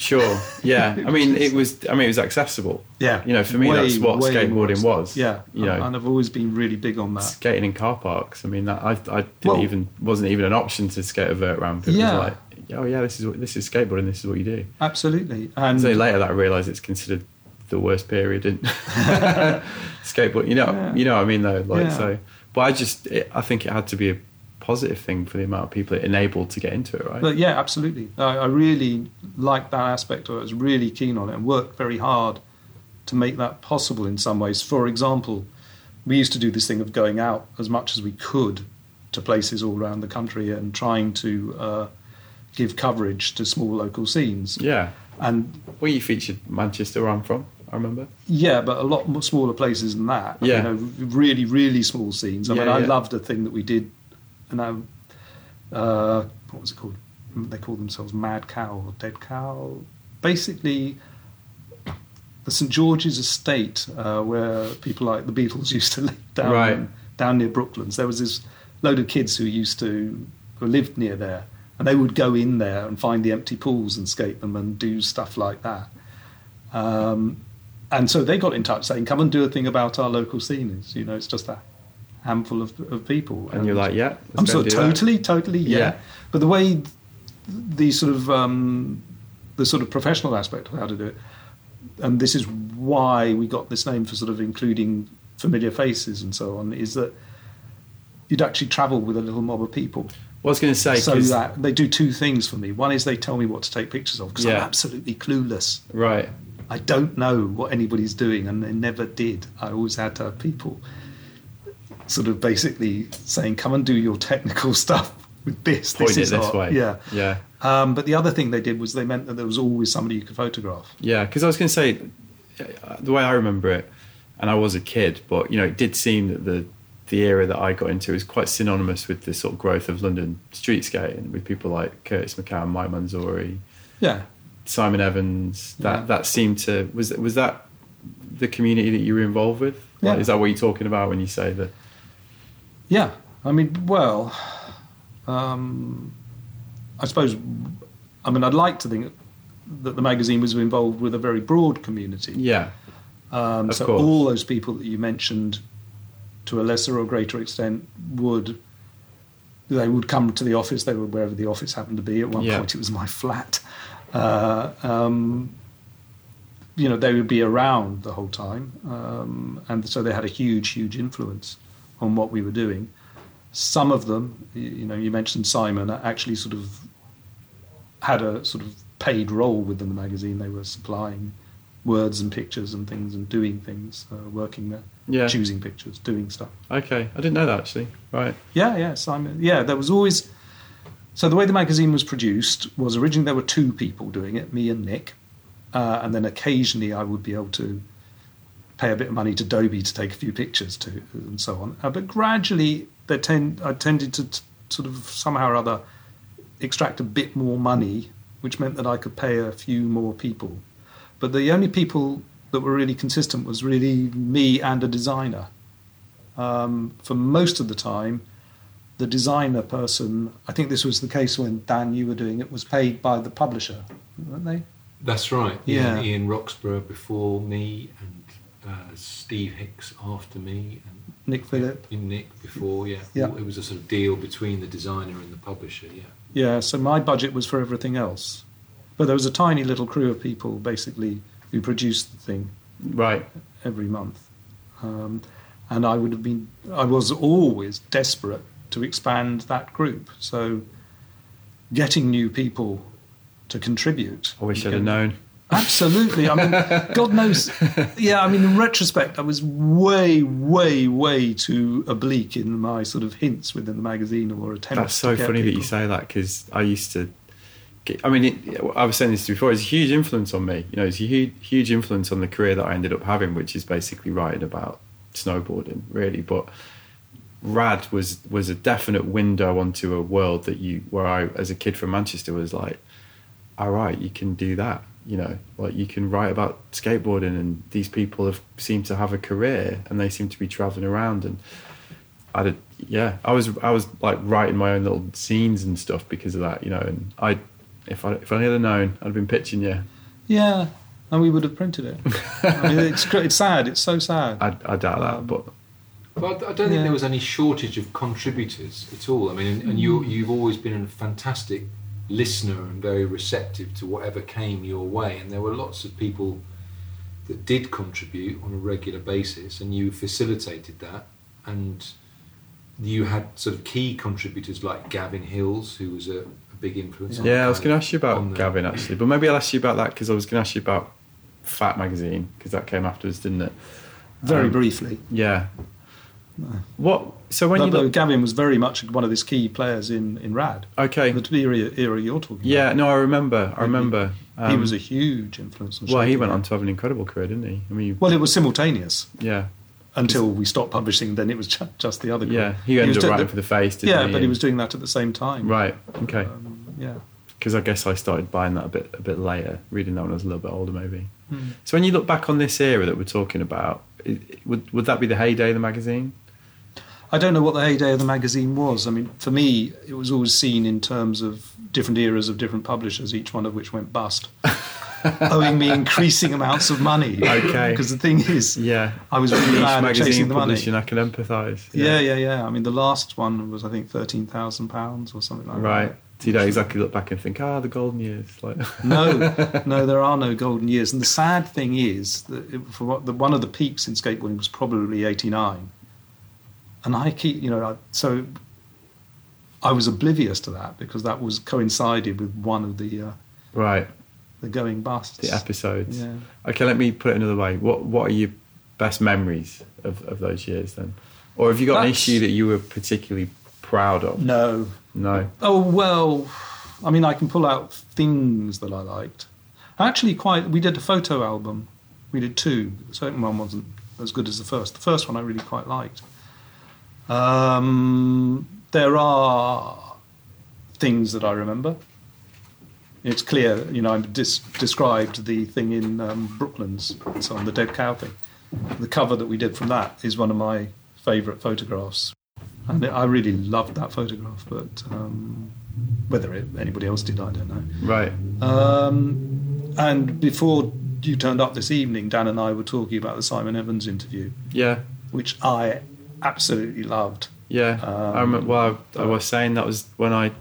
[SPEAKER 1] Sure. Yeah. I mean, it was. I mean, it was accessible.
[SPEAKER 2] Yeah,
[SPEAKER 1] You know, for me,
[SPEAKER 2] Way,
[SPEAKER 1] that's what skateboarding
[SPEAKER 2] more.
[SPEAKER 1] was.
[SPEAKER 2] Yeah,
[SPEAKER 1] You know,
[SPEAKER 2] and I've always been really big on that.
[SPEAKER 1] skating in car parks. I mean, that I, I didn't
[SPEAKER 2] Well-
[SPEAKER 1] even wasn't even an option to skate a vert ramp. It
[SPEAKER 2] Yeah.
[SPEAKER 1] was like, oh yeah, this is what this is skateboarding. This is what you do.
[SPEAKER 2] Absolutely, and
[SPEAKER 1] only later that I realised it's considered the worst period in skateboard. You know,
[SPEAKER 2] Yeah.
[SPEAKER 1] you know what I mean though. Like
[SPEAKER 2] Yeah.
[SPEAKER 1] so, but I just it, I think it had to be a positive thing for the amount of people it enabled to get into it, right?
[SPEAKER 2] But yeah, absolutely. I, I really liked that aspect of it. I was really keen on it and worked very hard to make that possible in some ways. For example, we used to do this thing of going out as much as we could to places all around the country and trying to uh, give coverage to small local scenes.
[SPEAKER 1] yeah.
[SPEAKER 2] And
[SPEAKER 1] Well, you featured Manchester, where I'm from. I remember.
[SPEAKER 2] Yeah, but a lot more smaller places than that.
[SPEAKER 1] Yeah.
[SPEAKER 2] You know, really, really small scenes. I
[SPEAKER 1] Yeah,
[SPEAKER 2] mean, I
[SPEAKER 1] yeah.
[SPEAKER 2] loved a thing that we did, and I, uh, what was it called? They call themselves Mad Cow or Dead Cow. Basically, the St George's Estate, uh, where people like the Beatles used to live down
[SPEAKER 1] Right.
[SPEAKER 2] down near Brooklands. There was this load of kids who used to who lived near there, and they would go in there and find the empty pools and skate them and do stuff like that. Um, and so they got in touch saying, "Come and do a thing about our local scene." It's, you know, it's just a handful of, of people.
[SPEAKER 1] And you're like, yeah.
[SPEAKER 2] I'm sort of
[SPEAKER 1] do that.
[SPEAKER 2] totally, totally, yeah.
[SPEAKER 1] Yeah.
[SPEAKER 2] But the way the sort of um, the sort of professional aspect of how to do it, and this is why we got this name for sort of including familiar faces and so on, is that you'd actually travel with a little mob of people.
[SPEAKER 1] Well, I was going to say,
[SPEAKER 2] so that they do two things for me. One is they tell me what to take pictures of because I'm absolutely clueless.
[SPEAKER 1] right.
[SPEAKER 2] I don't know what anybody's doing, and they never did. I always had to have people sort of basically saying, "Come and do your technical stuff with this."
[SPEAKER 1] Point
[SPEAKER 2] this
[SPEAKER 1] it
[SPEAKER 2] is
[SPEAKER 1] this
[SPEAKER 2] hot."
[SPEAKER 1] way.
[SPEAKER 2] Yeah.
[SPEAKER 1] Yeah.
[SPEAKER 2] Um, but the other thing they did was they meant that there was always somebody you could photograph.
[SPEAKER 1] Yeah, because I was going to say, uh, the way I remember it, and I was a kid, but you know, it did seem that the the era that I got into was quite synonymous with the sort of growth of London street skating, with people like Curtis McCann, Mike Manzoori,
[SPEAKER 2] Yeah.
[SPEAKER 1] Simon Evans. That
[SPEAKER 2] Yeah.
[SPEAKER 1] that seemed to was was that the community that you were involved with? Like,
[SPEAKER 2] Yeah.
[SPEAKER 1] is that what you're talking about when you say that?
[SPEAKER 2] Yeah. I mean, well, um, I suppose. I mean, I'd like to think that the magazine was involved with a very broad community.
[SPEAKER 1] Yeah,
[SPEAKER 2] Um, so
[SPEAKER 1] course.
[SPEAKER 2] all those people that you mentioned, to a lesser or greater extent, would they would come to the office. They would wherever the office happened to be. At one
[SPEAKER 1] Yeah.
[SPEAKER 2] point, it was my flat. Uh, um, you know, they would be around the whole time, um, and so they had a huge, huge influence on what we were doing. Some of them, you, know, you mentioned Simon, actually sort of had a sort of paid role within the magazine. They were supplying words and pictures and things and doing things, uh, working there,
[SPEAKER 1] yeah.
[SPEAKER 2] choosing pictures, doing stuff.
[SPEAKER 1] Okay, I didn't know that actually. Right.
[SPEAKER 2] Yeah, yeah, Simon. Yeah, there was always. So the way the magazine was produced was originally there were two people doing it, me and Nick, uh, and then occasionally I would be able to pay a bit of money to Dobie to take a few pictures to and so on. Uh, but gradually, they tend I tended to t- sort of somehow or other extract a bit more money, which meant that I could pay a few more people. But the only people that were really consistent was really me and a designer. Um, for most of the time, the designer person, I think this was the case when Dan, you were doing it, was paid by the publisher, weren't they?
[SPEAKER 3] That's right. Yeah.
[SPEAKER 2] Yeah.
[SPEAKER 3] Ian Roxburgh before me, and uh, Steve Hicks after me, and
[SPEAKER 2] Nick Philip.
[SPEAKER 3] Nick before. Yeah.
[SPEAKER 2] Yeah.
[SPEAKER 3] It was a sort of deal between the designer and the publisher. Yeah.
[SPEAKER 2] Yeah, so my budget was for everything else. But there was a tiny little crew of people basically who produced the thing
[SPEAKER 1] Right.
[SPEAKER 2] every month. Um, and I would have been, I was always desperate to expand that group. So getting new people to contribute.
[SPEAKER 1] I wish I'd have known.
[SPEAKER 2] Absolutely. I mean, God knows. Yeah, I mean, in retrospect, I was way, way, way too oblique in my sort of hints within the magazine or attempts.
[SPEAKER 1] That's so funny that you say that because I used to. Get, I mean, it, I was saying this before. It's a huge influence on me. You know, it's a huge, huge influence on the career that I ended up having, which is basically writing about snowboarding, really. But Rad was was a definite window onto a world that you, where I, as a kid from Manchester, was like, all right, you can do that. You know, like you can write about skateboarding, and these people have seem to have a career, and they seem to be traveling around and. I did, yeah. I was, I was like writing my own little scenes and stuff because of that, you know. And I, if I, if I had known, I'd have been pitching you.
[SPEAKER 2] Yeah, and we would have printed it. I mean, it's it's sad. It's so sad.
[SPEAKER 1] I, I doubt that,
[SPEAKER 2] Um,
[SPEAKER 1] but
[SPEAKER 3] But I don't think
[SPEAKER 2] Yeah.
[SPEAKER 3] there was any shortage of contributors at all. I mean, and, and you you've always been a fantastic listener and very receptive to whatever came your way. And there were lots of people that did contribute on a regular basis, and you facilitated that. And you had sort of key contributors like Gavin Hills, who was a, a big influence. on
[SPEAKER 1] yeah, I was going to ask you about
[SPEAKER 3] the-
[SPEAKER 1] Gavin actually, but maybe I'll ask you about that because I was going to ask you about Fat Magazine because that came afterwards, didn't it?
[SPEAKER 2] Very
[SPEAKER 1] Um,
[SPEAKER 2] briefly.
[SPEAKER 1] Yeah. What? So when you look,
[SPEAKER 2] Gavin was very much one of his key players in, in Rad.
[SPEAKER 1] okay,
[SPEAKER 2] The era, era you're talking
[SPEAKER 1] yeah,
[SPEAKER 2] about.
[SPEAKER 1] no, I remember, I remember.
[SPEAKER 2] he
[SPEAKER 1] Um,
[SPEAKER 2] was a huge influence on
[SPEAKER 1] well, he went on to have an incredible career, didn't he? I mean, you,
[SPEAKER 2] Well, it was simultaneous
[SPEAKER 1] yeah,
[SPEAKER 2] until we stopped publishing. Then it was ju- just the other. group.
[SPEAKER 1] yeah. He ended up writing
[SPEAKER 2] the-
[SPEAKER 1] for the face, didn't
[SPEAKER 2] Yeah,
[SPEAKER 1] he?
[SPEAKER 2] but he was doing that at the same time.
[SPEAKER 1] right. Okay.
[SPEAKER 2] Um, yeah.
[SPEAKER 1] because I guess I started buying that a bit a bit later, reading that when I was a little bit older, maybe.
[SPEAKER 2] Hmm.
[SPEAKER 1] So when you look back on this era that we're talking about, would would that be the heyday of the magazine?
[SPEAKER 2] I don't know what the heyday of the magazine was. I mean, for me, it was always seen in terms of different eras of different publishers, each one of which went bust, owing me increasing amounts of money.
[SPEAKER 1] Okay.
[SPEAKER 2] Because the thing is,
[SPEAKER 1] Yeah,
[SPEAKER 2] I was really
[SPEAKER 1] each
[SPEAKER 2] bad at chasing the money.
[SPEAKER 1] I can empathise.
[SPEAKER 2] Yeah, yeah, yeah. I mean, the last one was I think thirteen thousand pounds or something like
[SPEAKER 1] Right.
[SPEAKER 2] that. Right.
[SPEAKER 1] So you don't exactly look back and think, ah, the golden years. Like,
[SPEAKER 2] No, no, there are no golden years. And the sad thing is that it, for what the, one of the peaks in skateboarding was probably '89, and I keep, you know, I, so I was oblivious to that because that was coincided with one of the uh,
[SPEAKER 1] right,
[SPEAKER 2] the going busts.
[SPEAKER 1] the episodes.
[SPEAKER 2] Yeah.
[SPEAKER 1] Okay, let me put it another way. What what are your best memories of, of those years then? Or have you got an issue that you were particularly proud of?
[SPEAKER 2] No.
[SPEAKER 1] No.
[SPEAKER 2] Oh well, I mean, I can pull out things that I liked. Actually, quite. We did a photo album. We did two. The second one wasn't as good as the first. The first one I really quite liked. Um, there are things that I remember. It's clear, you know, I dis- described the thing in um, Brooklands, so on the dead cow thing. The cover that we did from that is one of my favourite photographs, and I really loved that photograph. But um, whether it, anybody else did, I don't know.
[SPEAKER 1] Right.
[SPEAKER 2] Um, and before you turned up this evening, Dan and I were talking about the Simon Evans interview,
[SPEAKER 1] Yeah.
[SPEAKER 2] which I absolutely loved.
[SPEAKER 1] Yeah,
[SPEAKER 2] Um,
[SPEAKER 1] I remember. Well, I, I was saying that was when I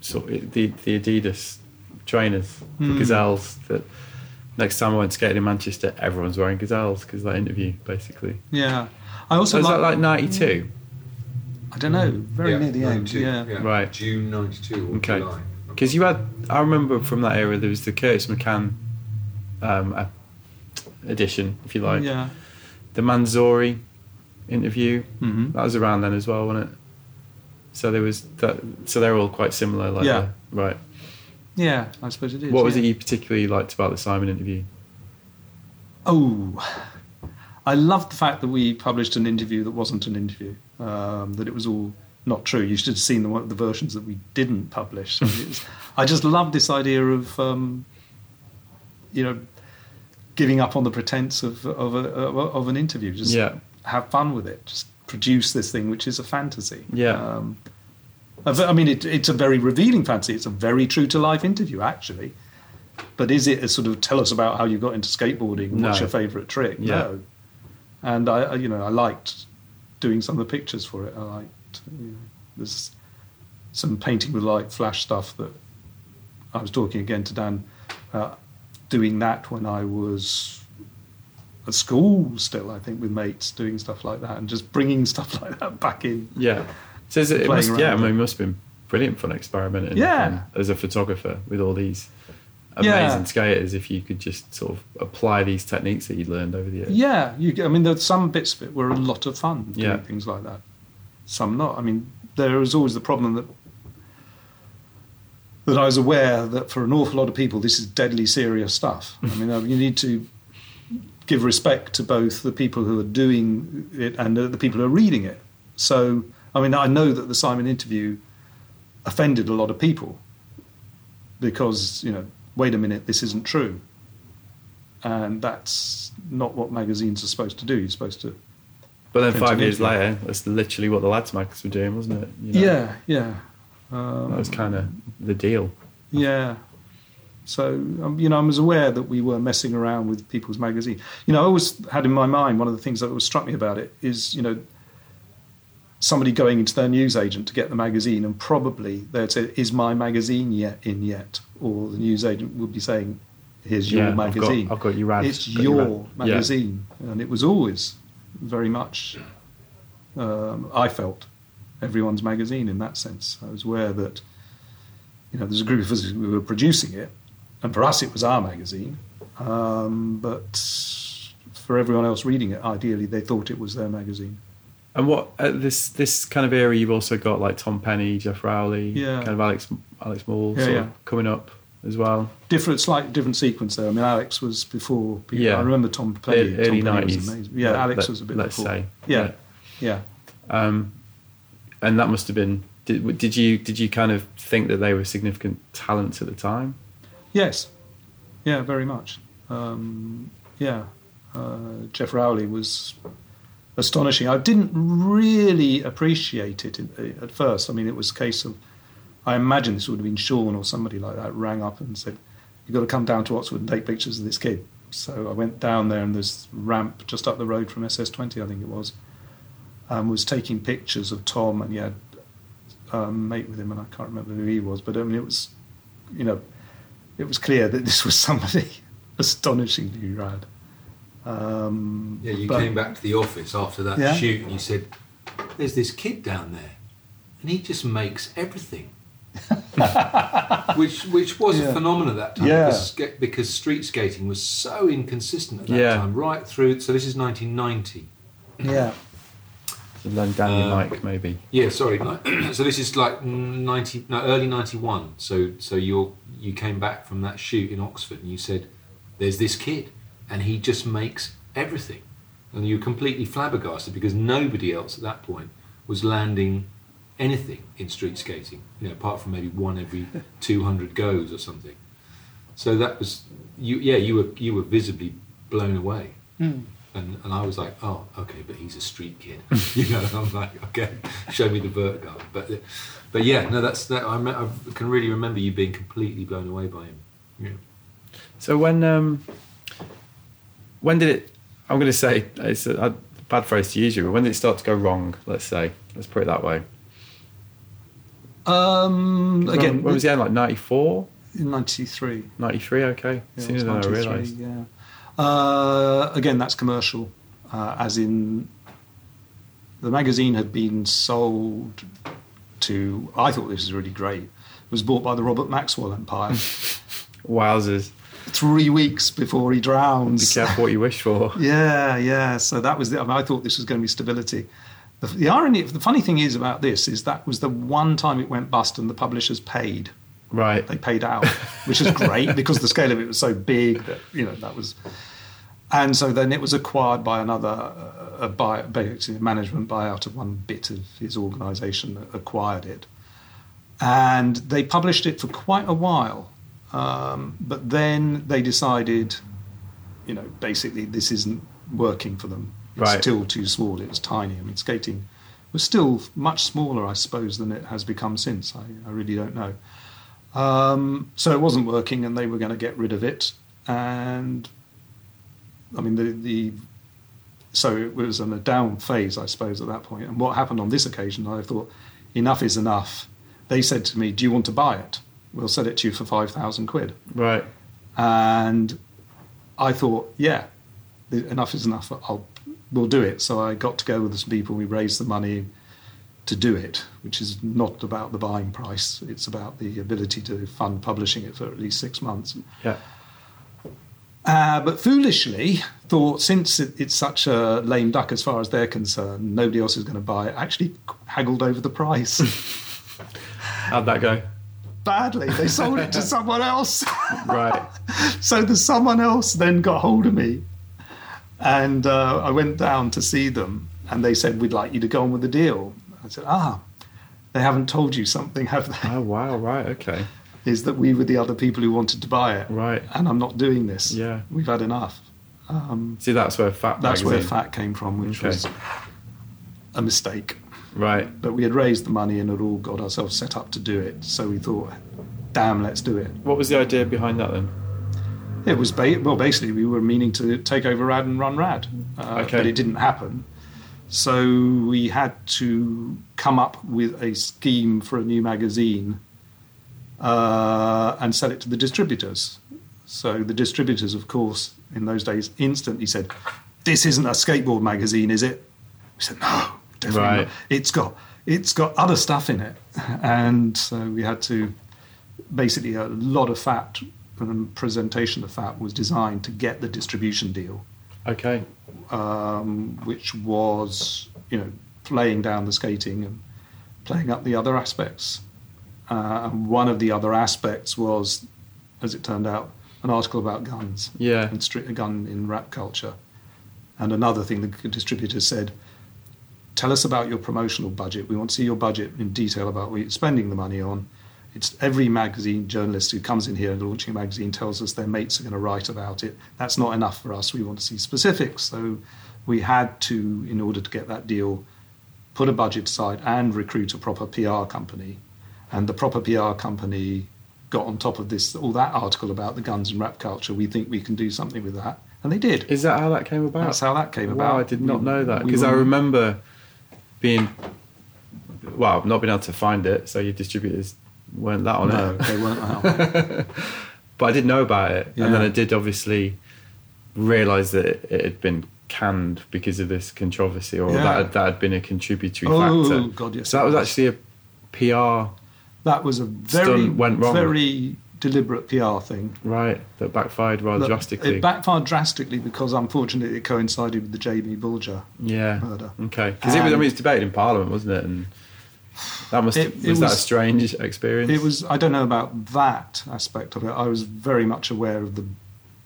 [SPEAKER 1] saw the the Adidas trainers, the
[SPEAKER 2] Hmm.
[SPEAKER 1] Gazelles. That next time I went skating in Manchester, everyone's wearing Gazelles because that interview, basically.
[SPEAKER 2] Yeah, I also
[SPEAKER 1] So was that
[SPEAKER 2] like,
[SPEAKER 1] like ninety two?
[SPEAKER 2] I don't know, very
[SPEAKER 3] Yeah,
[SPEAKER 2] near the end.
[SPEAKER 3] 92,
[SPEAKER 2] Yeah.
[SPEAKER 1] Right.
[SPEAKER 3] June 92 or
[SPEAKER 1] Okay.
[SPEAKER 3] July.
[SPEAKER 1] Because you had, I remember from that era there was the Curtis McCann um, uh, edition, if you like,
[SPEAKER 2] yeah.
[SPEAKER 1] the Manzoori interview.
[SPEAKER 2] hmm
[SPEAKER 1] That was around then as well, wasn't it? So there was that. So they're all quite similar. Like
[SPEAKER 2] Yeah.
[SPEAKER 1] the- right.
[SPEAKER 2] Yeah, I suppose it is.
[SPEAKER 1] What was
[SPEAKER 2] yeah.
[SPEAKER 1] it you particularly liked about the Simon interview?
[SPEAKER 2] Oh, I loved the fact that we published an interview that wasn't an interview. Um, that it was all not true. You should have seen the, the versions that we didn't publish. So it was, I just love this idea of, um, you know, giving up on the pretense of of, a- of an interview. Just
[SPEAKER 1] Yeah.
[SPEAKER 2] Have fun with it. Just produce this thing, which is a fantasy.
[SPEAKER 1] Yeah.
[SPEAKER 2] Um, I mean, it, it's a very revealing fantasy. It's a very true to life interview, actually. But is it a sort of tell us about how you got into skateboarding? What's your favourite trick?
[SPEAKER 1] Yeah.
[SPEAKER 2] No. And I, I- you know, I liked doing some of the pictures for it. I liked, you know, there's some painting with light flash stuff that I was talking again to Dan, uh, doing that when I was at school still, I think, with mates, doing stuff like that and just bringing stuff like that back in.
[SPEAKER 1] Yeah. So is it, it must, yeah, I mean, it must have been brilliant fun experiment. And,
[SPEAKER 2] Yeah.
[SPEAKER 1] as a photographer with all these
[SPEAKER 2] Yeah.
[SPEAKER 1] amazing skaters, if you could just sort of apply these techniques that you learned over the years.
[SPEAKER 2] Yeah, you, I mean, there's some bits of it were a lot of fun doing
[SPEAKER 1] Yeah.
[SPEAKER 2] things like that. Some not. I mean, there is always the problem that that I was aware that for an awful lot of people, this is deadly serious stuff. I mean, you need to give respect to both the people who are doing it and the people who are reading it. So, I mean, I know that the Simon interview offended a lot of people because, you know, wait a minute, this isn't true. And that's not what magazines are supposed to do. You're supposed to.
[SPEAKER 1] But then five years later, that's literally what the lads mags were doing, wasn't it? You know,
[SPEAKER 2] Yeah, yeah. Um,
[SPEAKER 1] that was kind of the deal.
[SPEAKER 2] Yeah. So, um, you know, I was aware that we were messing around with people's magazine. You know, I always had in my mind one of the things that always struck me about it is, you know, somebody going into their newsagent to get the magazine and probably they'd say, Is my magazine yet in yet? Or the newsagent would be saying, Here's your
[SPEAKER 1] Yeah, I've got-
[SPEAKER 2] magazine.
[SPEAKER 1] I've got your ad.
[SPEAKER 2] It's
[SPEAKER 1] Got your
[SPEAKER 2] your
[SPEAKER 1] ad. Yeah.
[SPEAKER 2] magazine. And it was always very much, um, I felt, everyone's magazine in that sense. I was aware that, you know, there's a group of us who were producing it, and for us it was our magazine, um, but for everyone else reading it, ideally they thought it was their magazine.
[SPEAKER 1] And what at this this kind of era, you've also got like Tom Penny, Geoff Rowley,
[SPEAKER 2] Yeah.
[SPEAKER 1] kind of Alex Alex Moore
[SPEAKER 2] Yeah,
[SPEAKER 1] sort
[SPEAKER 2] yeah.
[SPEAKER 1] of coming up as well.
[SPEAKER 2] Different, slightly different sequence there. I mean, Alex was before. Peter.
[SPEAKER 1] Yeah.
[SPEAKER 2] I remember Tom Penny.
[SPEAKER 1] Ear- early
[SPEAKER 2] Tom Penny was
[SPEAKER 1] nineties.
[SPEAKER 2] amazing. Yeah, Alex was a bit
[SPEAKER 1] Let's
[SPEAKER 2] before.
[SPEAKER 1] say.
[SPEAKER 2] Yeah, yeah.
[SPEAKER 1] Um, and that must have been. Did, did you did you kind of think that they were significant talents at the time?
[SPEAKER 2] Yes, yeah, very much. Um, yeah, uh, Geoff Rowley was astonishing. I didn't really appreciate it in, at first. I mean, it was a case of I imagine this would have been Sean or somebody like that rang up and said, "You've got to come down to Oxford and take pictures of this kid." So I went down there, and there's ramp just up the road from SS20, I think it was, and was taking pictures of Tom, and he had a mate with him, and I can't remember who he was, but I mean, it was, you know, it was clear that this was somebody astonishingly rad. Um,
[SPEAKER 3] Yeah, you
[SPEAKER 2] but-
[SPEAKER 3] came back to the office after that
[SPEAKER 2] Yeah.
[SPEAKER 3] shoot and you said, "There's this kid down there, and he just makes everything." which which was
[SPEAKER 2] Yeah.
[SPEAKER 3] a phenomenon at that time
[SPEAKER 2] Yeah.
[SPEAKER 3] because, because street skating was so inconsistent at that
[SPEAKER 1] Yeah.
[SPEAKER 3] time, right through. So this is 1990.
[SPEAKER 2] Yeah,
[SPEAKER 1] So then Danny
[SPEAKER 3] Uh,
[SPEAKER 1] Mike maybe.
[SPEAKER 3] Yeah, sorry. so this is like 90, no, early 91. So so you you came back from that shoot in Oxford and you said, "There's this kid, and he just makes everything," and you were completely flabbergasted because nobody else at that point was landing anything in street skating. You know, apart from maybe one every 200 goes or something. So that was you. Yeah, you were you were visibly blown away. And, and I was like, oh, okay, but he's a street kid, you know. And I'm like, okay, show me the vert guy. But but yeah, no, that's that. I, I can really remember you being completely blown away by him. Yeah.
[SPEAKER 1] So when um, when did it? I'm going to say it's a, a bad phrase to use, you, but when did it start to go wrong? Let's say, let's put it that way.
[SPEAKER 2] Um, again,
[SPEAKER 1] when was the end? Like 94,
[SPEAKER 2] in '93.
[SPEAKER 1] 93? Okay,
[SPEAKER 2] Yeah,
[SPEAKER 1] sooner
[SPEAKER 2] it
[SPEAKER 1] than I realised.
[SPEAKER 2] Yeah. Uh, again, that's commercial, uh, as in the magazine had been sold to. I thought this was really great. It was bought by the Robert Maxwell Empire
[SPEAKER 1] Wowzers!
[SPEAKER 2] three weeks before he
[SPEAKER 1] Be
[SPEAKER 2] drowns.
[SPEAKER 1] careful what you wish for.
[SPEAKER 2] Yeah, yeah. So that was the. I, mean, I thought this was going to be stability. The, the irony, the funny thing is about this is that was the one time it went bust and the publishers paid.
[SPEAKER 1] Right.
[SPEAKER 2] They paid out, which is great because the scale of it was so big that you know that was. And so then it was acquired by another, uh, a buy, basically a management buyout of one bit of his organisation that acquired it, and they published it for quite a while, um, but then they decided, you know, basically this isn't working for them. It's
[SPEAKER 1] Right.
[SPEAKER 2] still too small. It was tiny. I mean, skating was still much smaller, I suppose, than it has become since. I, I really don't know. Um, so it wasn't working, and they were going to get rid of it. And I mean, the, the so it was in a down phase, I suppose, at that point. And what happened on this occasion, I thought, enough is enough. They said to me, "Do you want to buy it? We'll sell it to you for five thousand quid."
[SPEAKER 1] Right.
[SPEAKER 2] And I thought, yeah, enough is enough. I'll we'll do it. So I got together with some people. We raised the money, to do it, which is not about the buying price. It's about the ability to fund publishing it for at least six months.
[SPEAKER 1] Yeah.
[SPEAKER 2] Uh, but foolishly thought, since it, it's such a lame duck as far as they're concerned, nobody else is going to buy it. Actually, haggled over the price
[SPEAKER 1] How'd that go?
[SPEAKER 2] badly. They sold it to someone else.
[SPEAKER 1] Right.
[SPEAKER 2] so the someone else then got hold of me, and uh, I went down to see them, and they said we'd like you to go on with the deal. I said, ah, they haven't told you something, have they?
[SPEAKER 1] Oh wow. Right. Okay.
[SPEAKER 2] Is that we were the other people who wanted to buy it,
[SPEAKER 1] Right.
[SPEAKER 2] and I'm not doing this.
[SPEAKER 1] Yeah.
[SPEAKER 2] we've had enough. Um,
[SPEAKER 1] See, that's where Fat
[SPEAKER 2] that's where Fat came from, which
[SPEAKER 1] Okay.
[SPEAKER 2] was a mistake.
[SPEAKER 1] Right.
[SPEAKER 2] But we had raised the money and had all got ourselves set up to do it. So we thought, damn, let's do it.
[SPEAKER 1] What was the idea behind that then?
[SPEAKER 2] It was ba- well, basically, we were meaning to take over Rad and run Rad, uh,
[SPEAKER 1] Okay.
[SPEAKER 2] but it didn't happen. So we had to come up with a scheme for a new magazine uh, and sell it to the distributors. So the distributors, of course, in those days, instantly said, "This isn't a skateboard magazine, is it?" We said, "No, definitely
[SPEAKER 1] Right.
[SPEAKER 2] not. It's got it's got other stuff in it," and so we had to basically a lot of fat and presentation of fat was designed to get the distribution deal,
[SPEAKER 1] Okay.
[SPEAKER 2] um, which was you know playing down the skating and playing up the other aspects. Uh, and one of the other aspects was, as it turned out, an article about guns
[SPEAKER 1] Yeah.
[SPEAKER 2] and stri- a gun in rap culture. And another thing the distributor said, tell us about your promotional budget. We want to see your budget in detail about what you're spending the money on. It's every magazine journalist who comes in here and launching a magazine tells us their mates are going to write about it. That's not enough for us. We want to see specifics. So we had to, in order to get that deal, put a budget aside and recruit a proper PR company. And the proper PR company got on top of this, all that article about the guns and rap culture. We think we can do something with that. And they did.
[SPEAKER 1] Is that how that came about?
[SPEAKER 2] That's how that came
[SPEAKER 1] Wow,
[SPEAKER 2] about.
[SPEAKER 1] I did not
[SPEAKER 2] We-
[SPEAKER 1] know that
[SPEAKER 2] we
[SPEAKER 1] because I remember being well, not being able to find it. So your distributors weren't that on
[SPEAKER 2] No,
[SPEAKER 1] it.
[SPEAKER 2] they weren't. Well,
[SPEAKER 1] But I didn't know about it, and then I did obviously realise that it, it had been canned because of this controversy, or
[SPEAKER 2] Yeah.
[SPEAKER 1] that had, that had been a contributory factor.
[SPEAKER 2] Oh,
[SPEAKER 1] factor.
[SPEAKER 2] God, yes,
[SPEAKER 1] So that was
[SPEAKER 2] was.
[SPEAKER 1] actually a PR
[SPEAKER 2] that was a very,
[SPEAKER 1] went wrong.
[SPEAKER 2] very deliberate PR thing.
[SPEAKER 1] right that backfired rather drastically.
[SPEAKER 2] It backfired drastically because unfortunately it coincided with the Jamie Bulger
[SPEAKER 1] yeah.
[SPEAKER 2] murder.
[SPEAKER 1] Okay. Because it was. I mean, it's debated in Parliament, wasn't it? And that must
[SPEAKER 2] It-
[SPEAKER 1] was,
[SPEAKER 2] it
[SPEAKER 1] that a strange experience.
[SPEAKER 2] It was. I don't know about that aspect of it. I was very much aware of the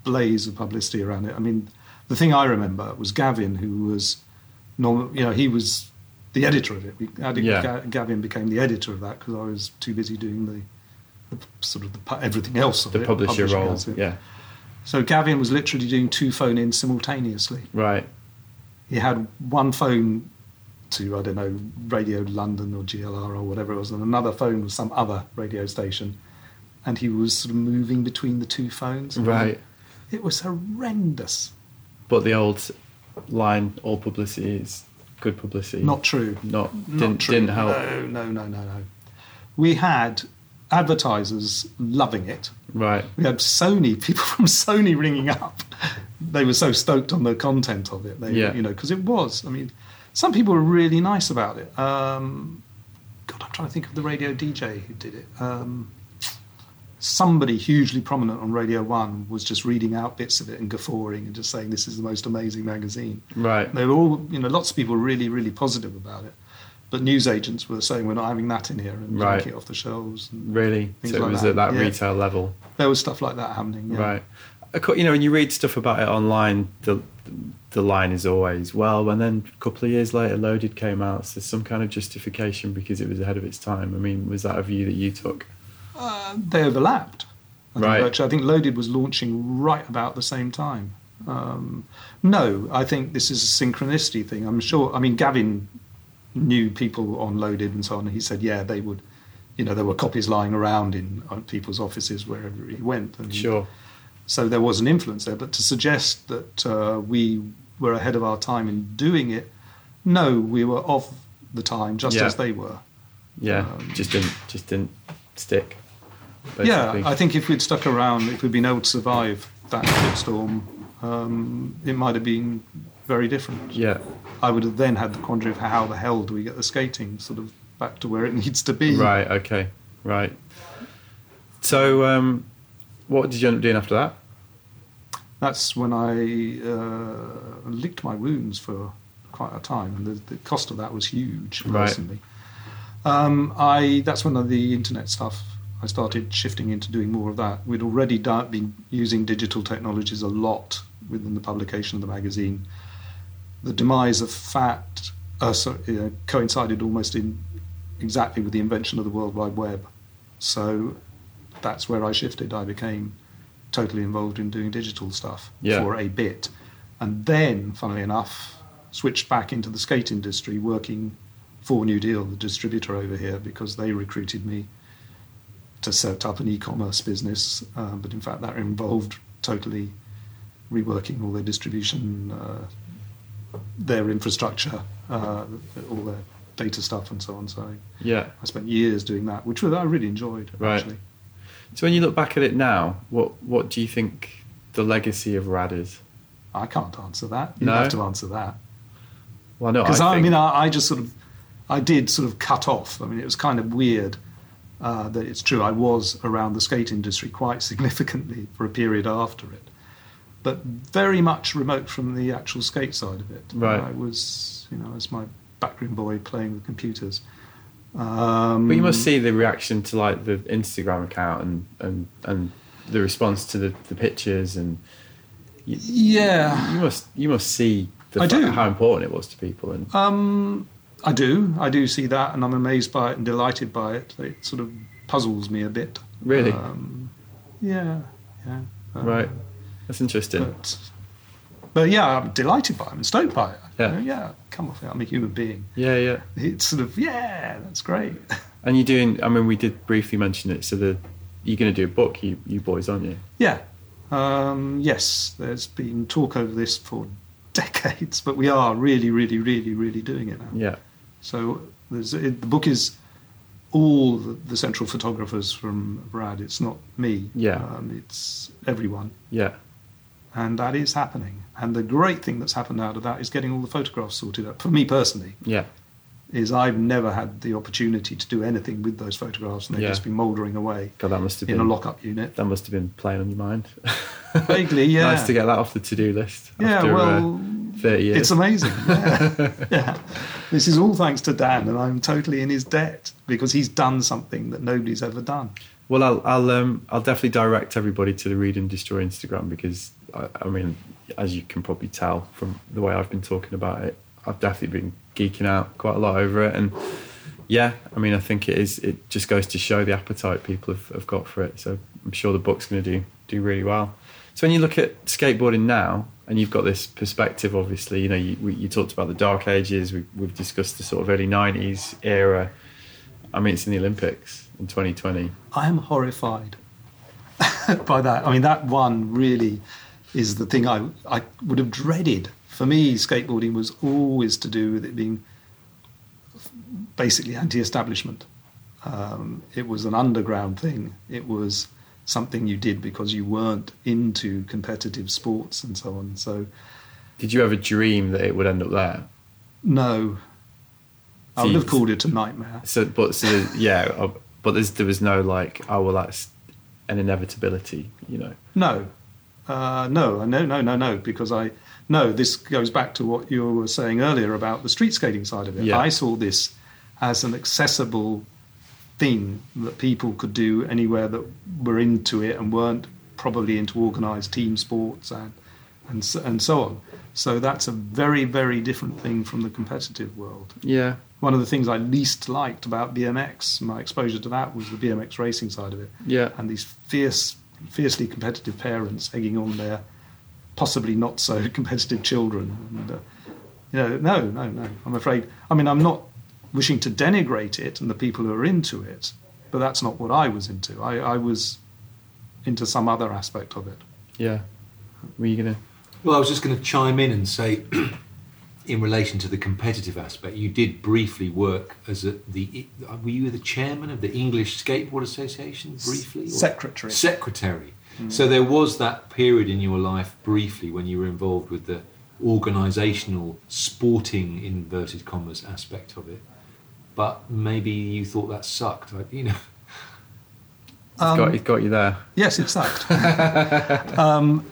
[SPEAKER 2] blaze of publicity around it. I mean, the thing I remember was Gavin, who was, normal. you know, he was the editor of it. We,
[SPEAKER 1] Yeah.
[SPEAKER 2] Ga- Gavin became the editor of that because I was too busy doing the, the sort of the, everything else of
[SPEAKER 1] the
[SPEAKER 2] it.
[SPEAKER 1] publisher role. Yeah.
[SPEAKER 2] So Gavin was literally doing two phone ins simultaneously.
[SPEAKER 1] Right.
[SPEAKER 2] He had one phone to I don't know Radio London or GLR or whatever it was, and another phone was some other radio station, and he was sort of moving between the two phones.
[SPEAKER 1] Right.
[SPEAKER 2] It was horrendous.
[SPEAKER 1] But the old line, all publicity is good publicity.
[SPEAKER 2] Not true.
[SPEAKER 1] Not
[SPEAKER 2] Not
[SPEAKER 1] didn't
[SPEAKER 2] true.
[SPEAKER 1] didn't help.
[SPEAKER 2] No, no, no, no, no. We had advertisers loving it.
[SPEAKER 1] Right.
[SPEAKER 2] We had Sony people from Sony ringing up. They were so stoked on the content of it. They,
[SPEAKER 1] Yeah.
[SPEAKER 2] you know, because it was. I mean, some people were really nice about it. Um, God, I'm trying to think of the radio DJ who did it. Um, somebody hugely prominent on Radio One was just reading out bits of it and guffawing and just saying this is the most amazing magazine.
[SPEAKER 1] Right.
[SPEAKER 2] They were all, you know, lots of people were really, really positive about it. But news agents were saying we're not having that in here and
[SPEAKER 1] Right.
[SPEAKER 2] taking it off the shelves. And
[SPEAKER 1] Really. So it
[SPEAKER 2] like
[SPEAKER 1] was
[SPEAKER 2] that,
[SPEAKER 1] at that
[SPEAKER 2] yeah.
[SPEAKER 1] retail level.
[SPEAKER 2] there was stuff like that happening. Yeah.
[SPEAKER 1] Right. You know, when you read stuff about it online, the the line is always well. And then a couple of years later, Loaded came out. So there's some kind of justification because it was ahead of its time. I mean, was that a view that you took?
[SPEAKER 2] Uh, they overlapped. I think,
[SPEAKER 1] Right.
[SPEAKER 2] Actually, I think Loaded was launching right about the same time. Um, no, I think this is a synchronicity thing. I'm sure. I mean, Gavin knew people on Loaded and so on. and He said, yeah, they would. You know, there were copies lying around in uh, people's offices wherever he went. And
[SPEAKER 1] Sure.
[SPEAKER 2] So there was an influence there. But to suggest that uh, we were ahead of our time in doing it, no, we were of the time, just
[SPEAKER 1] Yeah.
[SPEAKER 2] as they were.
[SPEAKER 1] Yeah.
[SPEAKER 2] Um,
[SPEAKER 1] just didn't just didn't stick.
[SPEAKER 2] Yeah. I think if we'd stuck around, if we'd been able to survive that shitstorm, um, it might have been very different.
[SPEAKER 1] Yeah.
[SPEAKER 2] I would have then had the quandary of how the hell do we get the skating sort of back to where it needs to be.
[SPEAKER 1] Right. Okay. Right. So, um, what did you end up doing after that?
[SPEAKER 2] That's when I uh, licked my wounds for quite a time, and the, the cost of that was huge
[SPEAKER 1] Right.
[SPEAKER 2] personally. Um, I that's when the internet stuff. I started shifting into doing more of that. We'd already done, been using digital technologies a lot within the publication of the magazine. The demise of FAT uh, so, uh, coincided almost in exactly with the invention of the World Wide Web. So that's where I shifted. I became totally involved in doing digital stuff
[SPEAKER 1] Yeah.
[SPEAKER 2] for a bit. And then, funnily enough, switched back into the skate industry, working for New Deal, the distributor over here, because they recruited me to set up an e-commerce business. Um, but in fact, that involved totally reworking all their distribution, uh, their infrastructure, uh, all their data stuff, and so on. So
[SPEAKER 1] Yeah.
[SPEAKER 2] I spent years doing that, which was- I really enjoyed.
[SPEAKER 1] Right.
[SPEAKER 2] Actually,
[SPEAKER 1] So, when you look back at it now, what what do you think the legacy of Rad is?
[SPEAKER 2] I can't answer that. You
[SPEAKER 1] No?
[SPEAKER 2] have to answer that.
[SPEAKER 1] Well, no,
[SPEAKER 2] because
[SPEAKER 1] I,
[SPEAKER 2] I,
[SPEAKER 1] think,
[SPEAKER 2] mean I, I just sort of I did sort of cut off. I mean it was kind of weird uh, that it's true. I was around the skate industry quite significantly for a period after it, but very much remote from the actual skate side of it.
[SPEAKER 1] Right.
[SPEAKER 2] I was you know as my backroom boy playing with computers. Um,
[SPEAKER 1] But you must see the reaction to like the Instagram account and and and the response to the, the pictures and you,
[SPEAKER 2] yeah.
[SPEAKER 1] you must you must see the
[SPEAKER 2] I
[SPEAKER 1] fact
[SPEAKER 2] do.
[SPEAKER 1] how important it was to people and
[SPEAKER 2] Um, I do. I do see that, and I'm amazed by it and delighted by it. It sort of puzzles me a bit.
[SPEAKER 1] Really?
[SPEAKER 2] Um, yeah. Yeah. Um,
[SPEAKER 1] right that's interesting
[SPEAKER 2] But, but yeah, I'm delighted by it. I'm stoked by it.
[SPEAKER 1] Yeah.
[SPEAKER 2] Yeah. Come off it. I'm a human being.
[SPEAKER 1] yeah yeah
[SPEAKER 2] It's sort of yeah. That's great.
[SPEAKER 1] and you're doing I mean we did briefly mention it so the you're going to do a book you you boys aren't you
[SPEAKER 2] yeah. Um, yes. There's been talk over this for decades, but we are really, really, really, really doing it now.
[SPEAKER 1] yeah
[SPEAKER 2] So there's, it, the book is all the, the central photographers from Rad. It's not me.
[SPEAKER 1] Yeah.
[SPEAKER 2] Um, it's everyone.
[SPEAKER 1] yeah
[SPEAKER 2] And that is happening. And the great thing that's happened out of that is getting all the photographs sorted out. For me personally,
[SPEAKER 1] yeah
[SPEAKER 2] is I've never had the opportunity to do anything with those photographs, and they've
[SPEAKER 1] Yeah.
[SPEAKER 2] just been mouldering away
[SPEAKER 1] God that must have
[SPEAKER 2] in
[SPEAKER 1] been
[SPEAKER 2] a lockup unit.
[SPEAKER 1] that must have been playing on your mind
[SPEAKER 2] Vaguely, yeah.
[SPEAKER 1] nice to get that off the to-do list
[SPEAKER 2] Yeah,
[SPEAKER 1] after,
[SPEAKER 2] well,
[SPEAKER 1] uh, 30 years
[SPEAKER 2] It's amazing. Yeah. yeah. This is all thanks to Dan, and I'm totally in his debt because he's done something that nobody's ever done.
[SPEAKER 1] Well, I'll I'll um, I'll definitely direct everybody to the Read and Destroy Instagram because I, I mean, as you can probably tell from the way I've been talking about it, I've definitely been geeking out quite a lot over it, and yeah, I mean, I think it is. It just goes to show the appetite people have, have got for it. So I'm sure the book's going to do do really well. So when you look at skateboarding now, and you've got this perspective, obviously, you know, you, we, you talked about the dark ages. We, we've discussed the sort of early '90s era. I mean, it's in the Olympics in 2020.
[SPEAKER 2] I am horrified by that. I mean, that one really is the thing I, I would have dreaded. For me, skateboarding was always to do with it being basically anti establishment. Um, it was an underground thing. It was something you did because you weren't into competitive sports and so on. So,
[SPEAKER 1] Did you ever dream that it would end up there?
[SPEAKER 2] no. I would have called it a nightmare.
[SPEAKER 1] So, but so yeah, but there's, there was no like, oh well, that's an inevitability, you know.
[SPEAKER 2] No, uh, no, no, no, no, no, because I no. This goes back to what you were saying earlier about the street skating side of it.
[SPEAKER 1] Yeah.
[SPEAKER 2] I saw this as an accessible thing that people could do anywhere that were into it and weren't probably into organised team sports and and and so on. So that's a very very different thing from the competitive world.
[SPEAKER 1] Yeah,
[SPEAKER 2] One of the things I least liked about BMX, my exposure to that was the BMX racing side of it
[SPEAKER 1] yeah,
[SPEAKER 2] and these fierce, fiercely competitive parents egging on their possibly not so competitive children. And, uh, you know, no, no, no. I'm afraid. I mean, I'm not wishing to denigrate it and the people who are into it, but that's not what I was into. I, I was into some other aspect of it.
[SPEAKER 1] yeah. Were you gonna?
[SPEAKER 3] Well, I was just going to chime in and say, in relation to the competitive aspect, you did briefly work as a, the. Were you the chairman of the English Skateboard Association briefly? or-
[SPEAKER 2] Secretary.
[SPEAKER 3] Secretary. So there was that period in your life briefly when you were involved with the organisational, sporting inverted commas aspect of it. But maybe you thought that sucked. Like, you know,
[SPEAKER 1] It's got, it's got you there.
[SPEAKER 2] Yes, it sucked. um,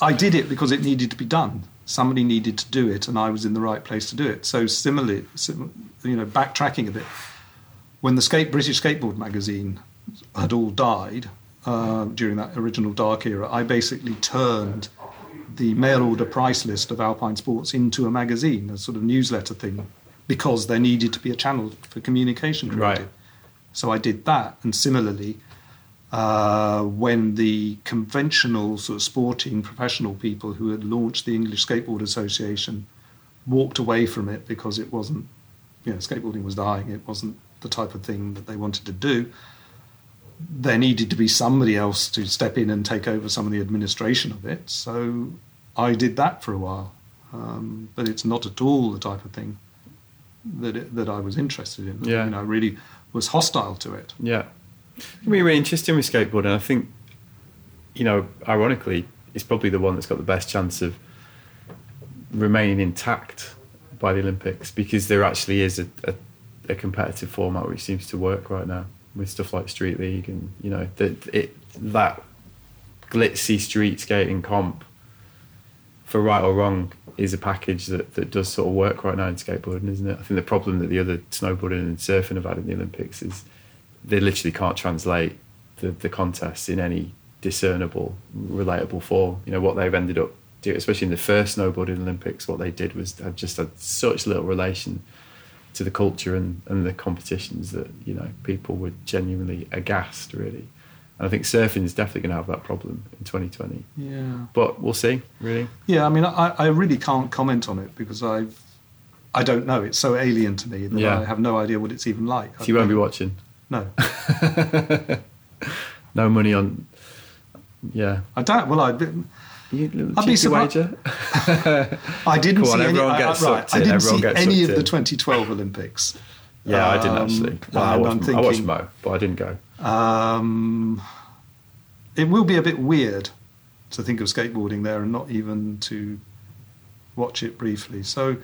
[SPEAKER 2] I did it because it needed to be done. Somebody needed to do it, and I was in the right place to do it. So, similarly, sim- you know, backtracking a bit, when the skate, British Skateboard magazine had all died uh, during that original dark era, I basically turned the mail order price list of Alpine Sports into a magazine, a sort of newsletter thing, because there needed to be a channel for communication created.
[SPEAKER 1] Right.
[SPEAKER 2] So I did that, and similarly, uh, when the conventional sort of sporting professional people who had launched the English Skateboard Association walked away from it because it wasn't, you know, skateboarding was dying. It wasn't the type of thing that they wanted to do. There needed to be somebody else to step in and take over some of the administration of it. So I did that for a while, um, but it's not at all the type of thing that it, that I was interested in.
[SPEAKER 1] Yeah.
[SPEAKER 2] You know, I really was hostile to it.
[SPEAKER 1] Yeah. I mean, really interesting with skateboarding. I think, you know, ironically, it's probably the one that's got the best chance of remaining intact by the Olympics because there actually is a, a, a competitive format which seems to work right now with stuff like Street League and, you know, that it that glitzy street skating comp, for right or wrong, is a package that, that does sort of work right now in skateboarding, isn't it? I think the problem that the other snowboarding and surfing have had in the Olympics is they literally can't translate the, the contests in any discernible, relatable form. You know, what they've ended up doing, especially in the first snowboarding Olympics, what they did was had just had such little relation to the culture and, and the competitions that, you know, people were genuinely aghast, really. And I think surfing is definitely going to have that problem in 2020.
[SPEAKER 2] Yeah.
[SPEAKER 1] But we'll see, really.
[SPEAKER 2] Yeah, I mean, I, I really can't comment on it because I've, I don't know. It's so alien to me that
[SPEAKER 1] Yeah.
[SPEAKER 2] I have no idea what it's even like.
[SPEAKER 1] So you won't be watching.
[SPEAKER 2] No,
[SPEAKER 1] No money on. Yeah.
[SPEAKER 2] I don't. Well, I, I'd be surprised-
[SPEAKER 1] wager.
[SPEAKER 2] I didn't
[SPEAKER 1] on,
[SPEAKER 2] see any. I, I- right, I didn't see any of
[SPEAKER 1] sucked
[SPEAKER 2] the 2012 Olympics.
[SPEAKER 1] Yeah, I didn't
[SPEAKER 2] Um,
[SPEAKER 1] actually. Well, I, watched,
[SPEAKER 2] I'm
[SPEAKER 1] I watched Mo, but I didn't go.
[SPEAKER 2] Um, it will be a bit weird to think of skateboarding there and not even to watch it briefly. So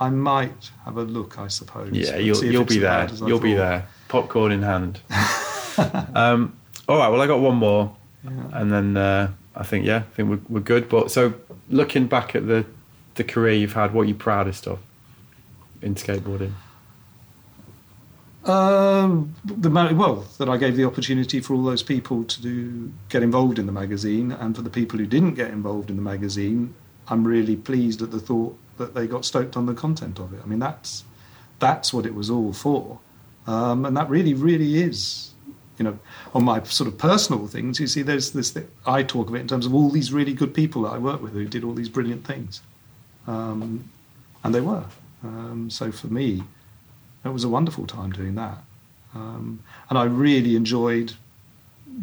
[SPEAKER 2] I might have a look, I suppose.
[SPEAKER 1] Yeah, you'll you'll be there.
[SPEAKER 2] bad as I
[SPEAKER 1] You'll be there. Popcorn in hand. um, all right. Well, I got one more,
[SPEAKER 2] Yeah.
[SPEAKER 1] and then uh, I think yeah, I think we're, we're good. But so looking back at the the career you've had, what are you proudest of in skateboarding?
[SPEAKER 2] Um, the well, that I gave the opportunity for all those people to do, get involved in the magazine, and for the people who didn't get involved in the magazine, I'm really pleased at the thought that they got stoked on the content of it. I mean, that's that's what it was all for, um, and that really, really is. You know, on my sort of personal things, you see, there's this. Thing, I talk of it in terms of all these really good people that I work with who did all these brilliant things, um, and they were. Um, so for me, it was a wonderful time doing that. Um, and I really enjoyed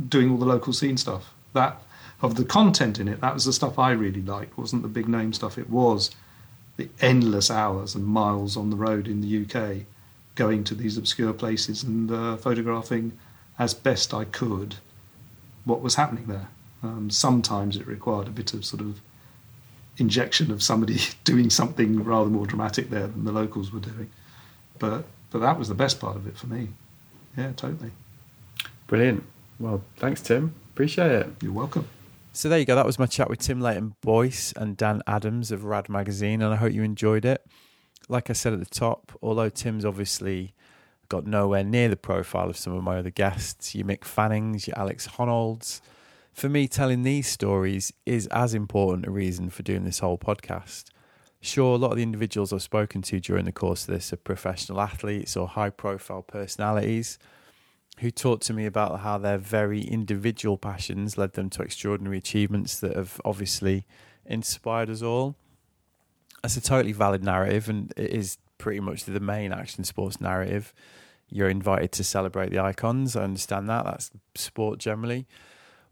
[SPEAKER 2] doing all the local scene stuff. That of the content in it, that was the stuff I really liked. It wasn't the big name stuff. It was the endless hours and miles on the road in the UK, going to these obscure places and uh, photographing as best I could what was happening there. Um, sometimes it required a bit of sort of injection of somebody doing something rather more dramatic there than the locals were doing. But but that was the best part of it for me. Yeah, totally.
[SPEAKER 1] Brilliant. Well, thanks, Tim. Appreciate it.
[SPEAKER 2] You're welcome.
[SPEAKER 1] So there you go. That was my chat with Tim Leighton Boyce and Dan Adams of Rad Magazine, and I hope you enjoyed it. Like I said at the top, although Tim's obviously got nowhere near the profile of some of my other guests, your Mick Fannings, your Alex Honolds, for me, telling these stories is as important a reason for doing this whole podcast. Sure, a lot of the individuals I've spoken to during the course of this are professional athletes or high profile personalities who talked to me about how their very individual passions led them to extraordinary achievements that have obviously inspired us all. That's a totally valid narrative, and it is pretty much the main action sports narrative. You're invited to celebrate the icons. I understand that. That's sport generally.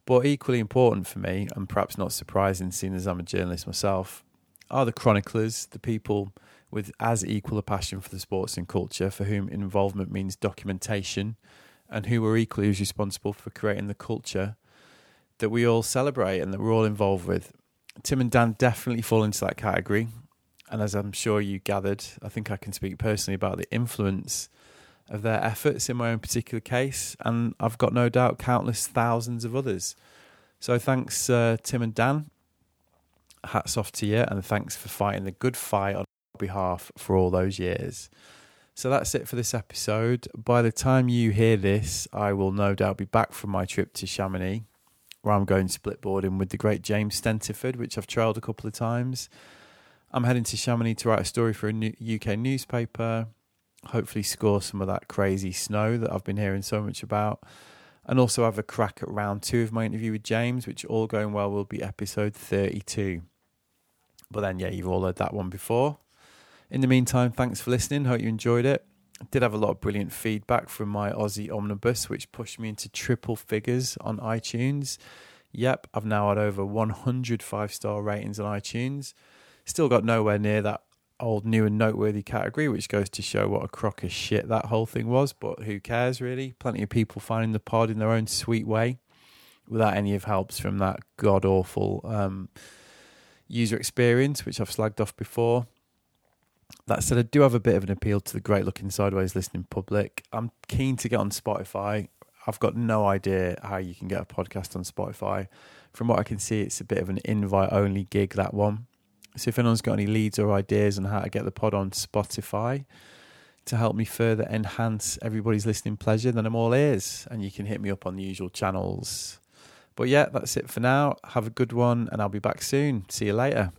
[SPEAKER 1] But equally important for me, and perhaps not surprising, seeing as I'm a journalist myself, are the chroniclers, the people with as equal a passion for the sports and culture, for whom involvement means documentation, and who were equally as responsible for creating the culture that we all celebrate and that we're all involved with. Tim and Dan definitely fall into that category. And as I'm sure you gathered, I think I can speak personally about the influence of their efforts in my own particular case. And I've got no doubt countless thousands of others. So thanks, uh, Tim and Dan. Hats off to you, and thanks for fighting the good fight on behalf for all those years. So that's it for this episode. By the time you hear this, I will no doubt be back from my trip to Chamonix, where I'm going split boarding with the great James Stentiford, which I've trailed a couple of times. I'm heading to Chamonix to write a story for a UK newspaper, hopefully score some of that crazy snow that I've been hearing so much about, and also have a crack at round two of my interview with James, which all going well will be episode 32. But then, yeah, you've all heard that one before. In the meantime, thanks for listening. Hope you enjoyed it. I did have a lot of brilliant feedback from my Aussie Omnibus, which pushed me into triple figures on iTunes. Yep, I've now had over 100 five star ratings on iTunes. Still got nowhere near that old new and noteworthy category, which goes to show what a crock of shit that whole thing was. But who cares, really? Plenty of people finding the pod in their own sweet way without any of helps from that god awful um, user experience, which I've slagged off before. That said, I do have a bit of an appeal to the great looking sideways listening public. I'm keen to get on Spotify. I've got no idea how you can get a podcast on Spotify. From what I can see, it's a bit of an invite only gig, that one. So if anyone's got any leads or ideas on how to get the pod on Spotify to help me further enhance everybody's listening pleasure, then I'm all ears. And you can hit me up on the usual channels. But yeah, that's it for now. Have a good one, and I'll be back soon. See you later.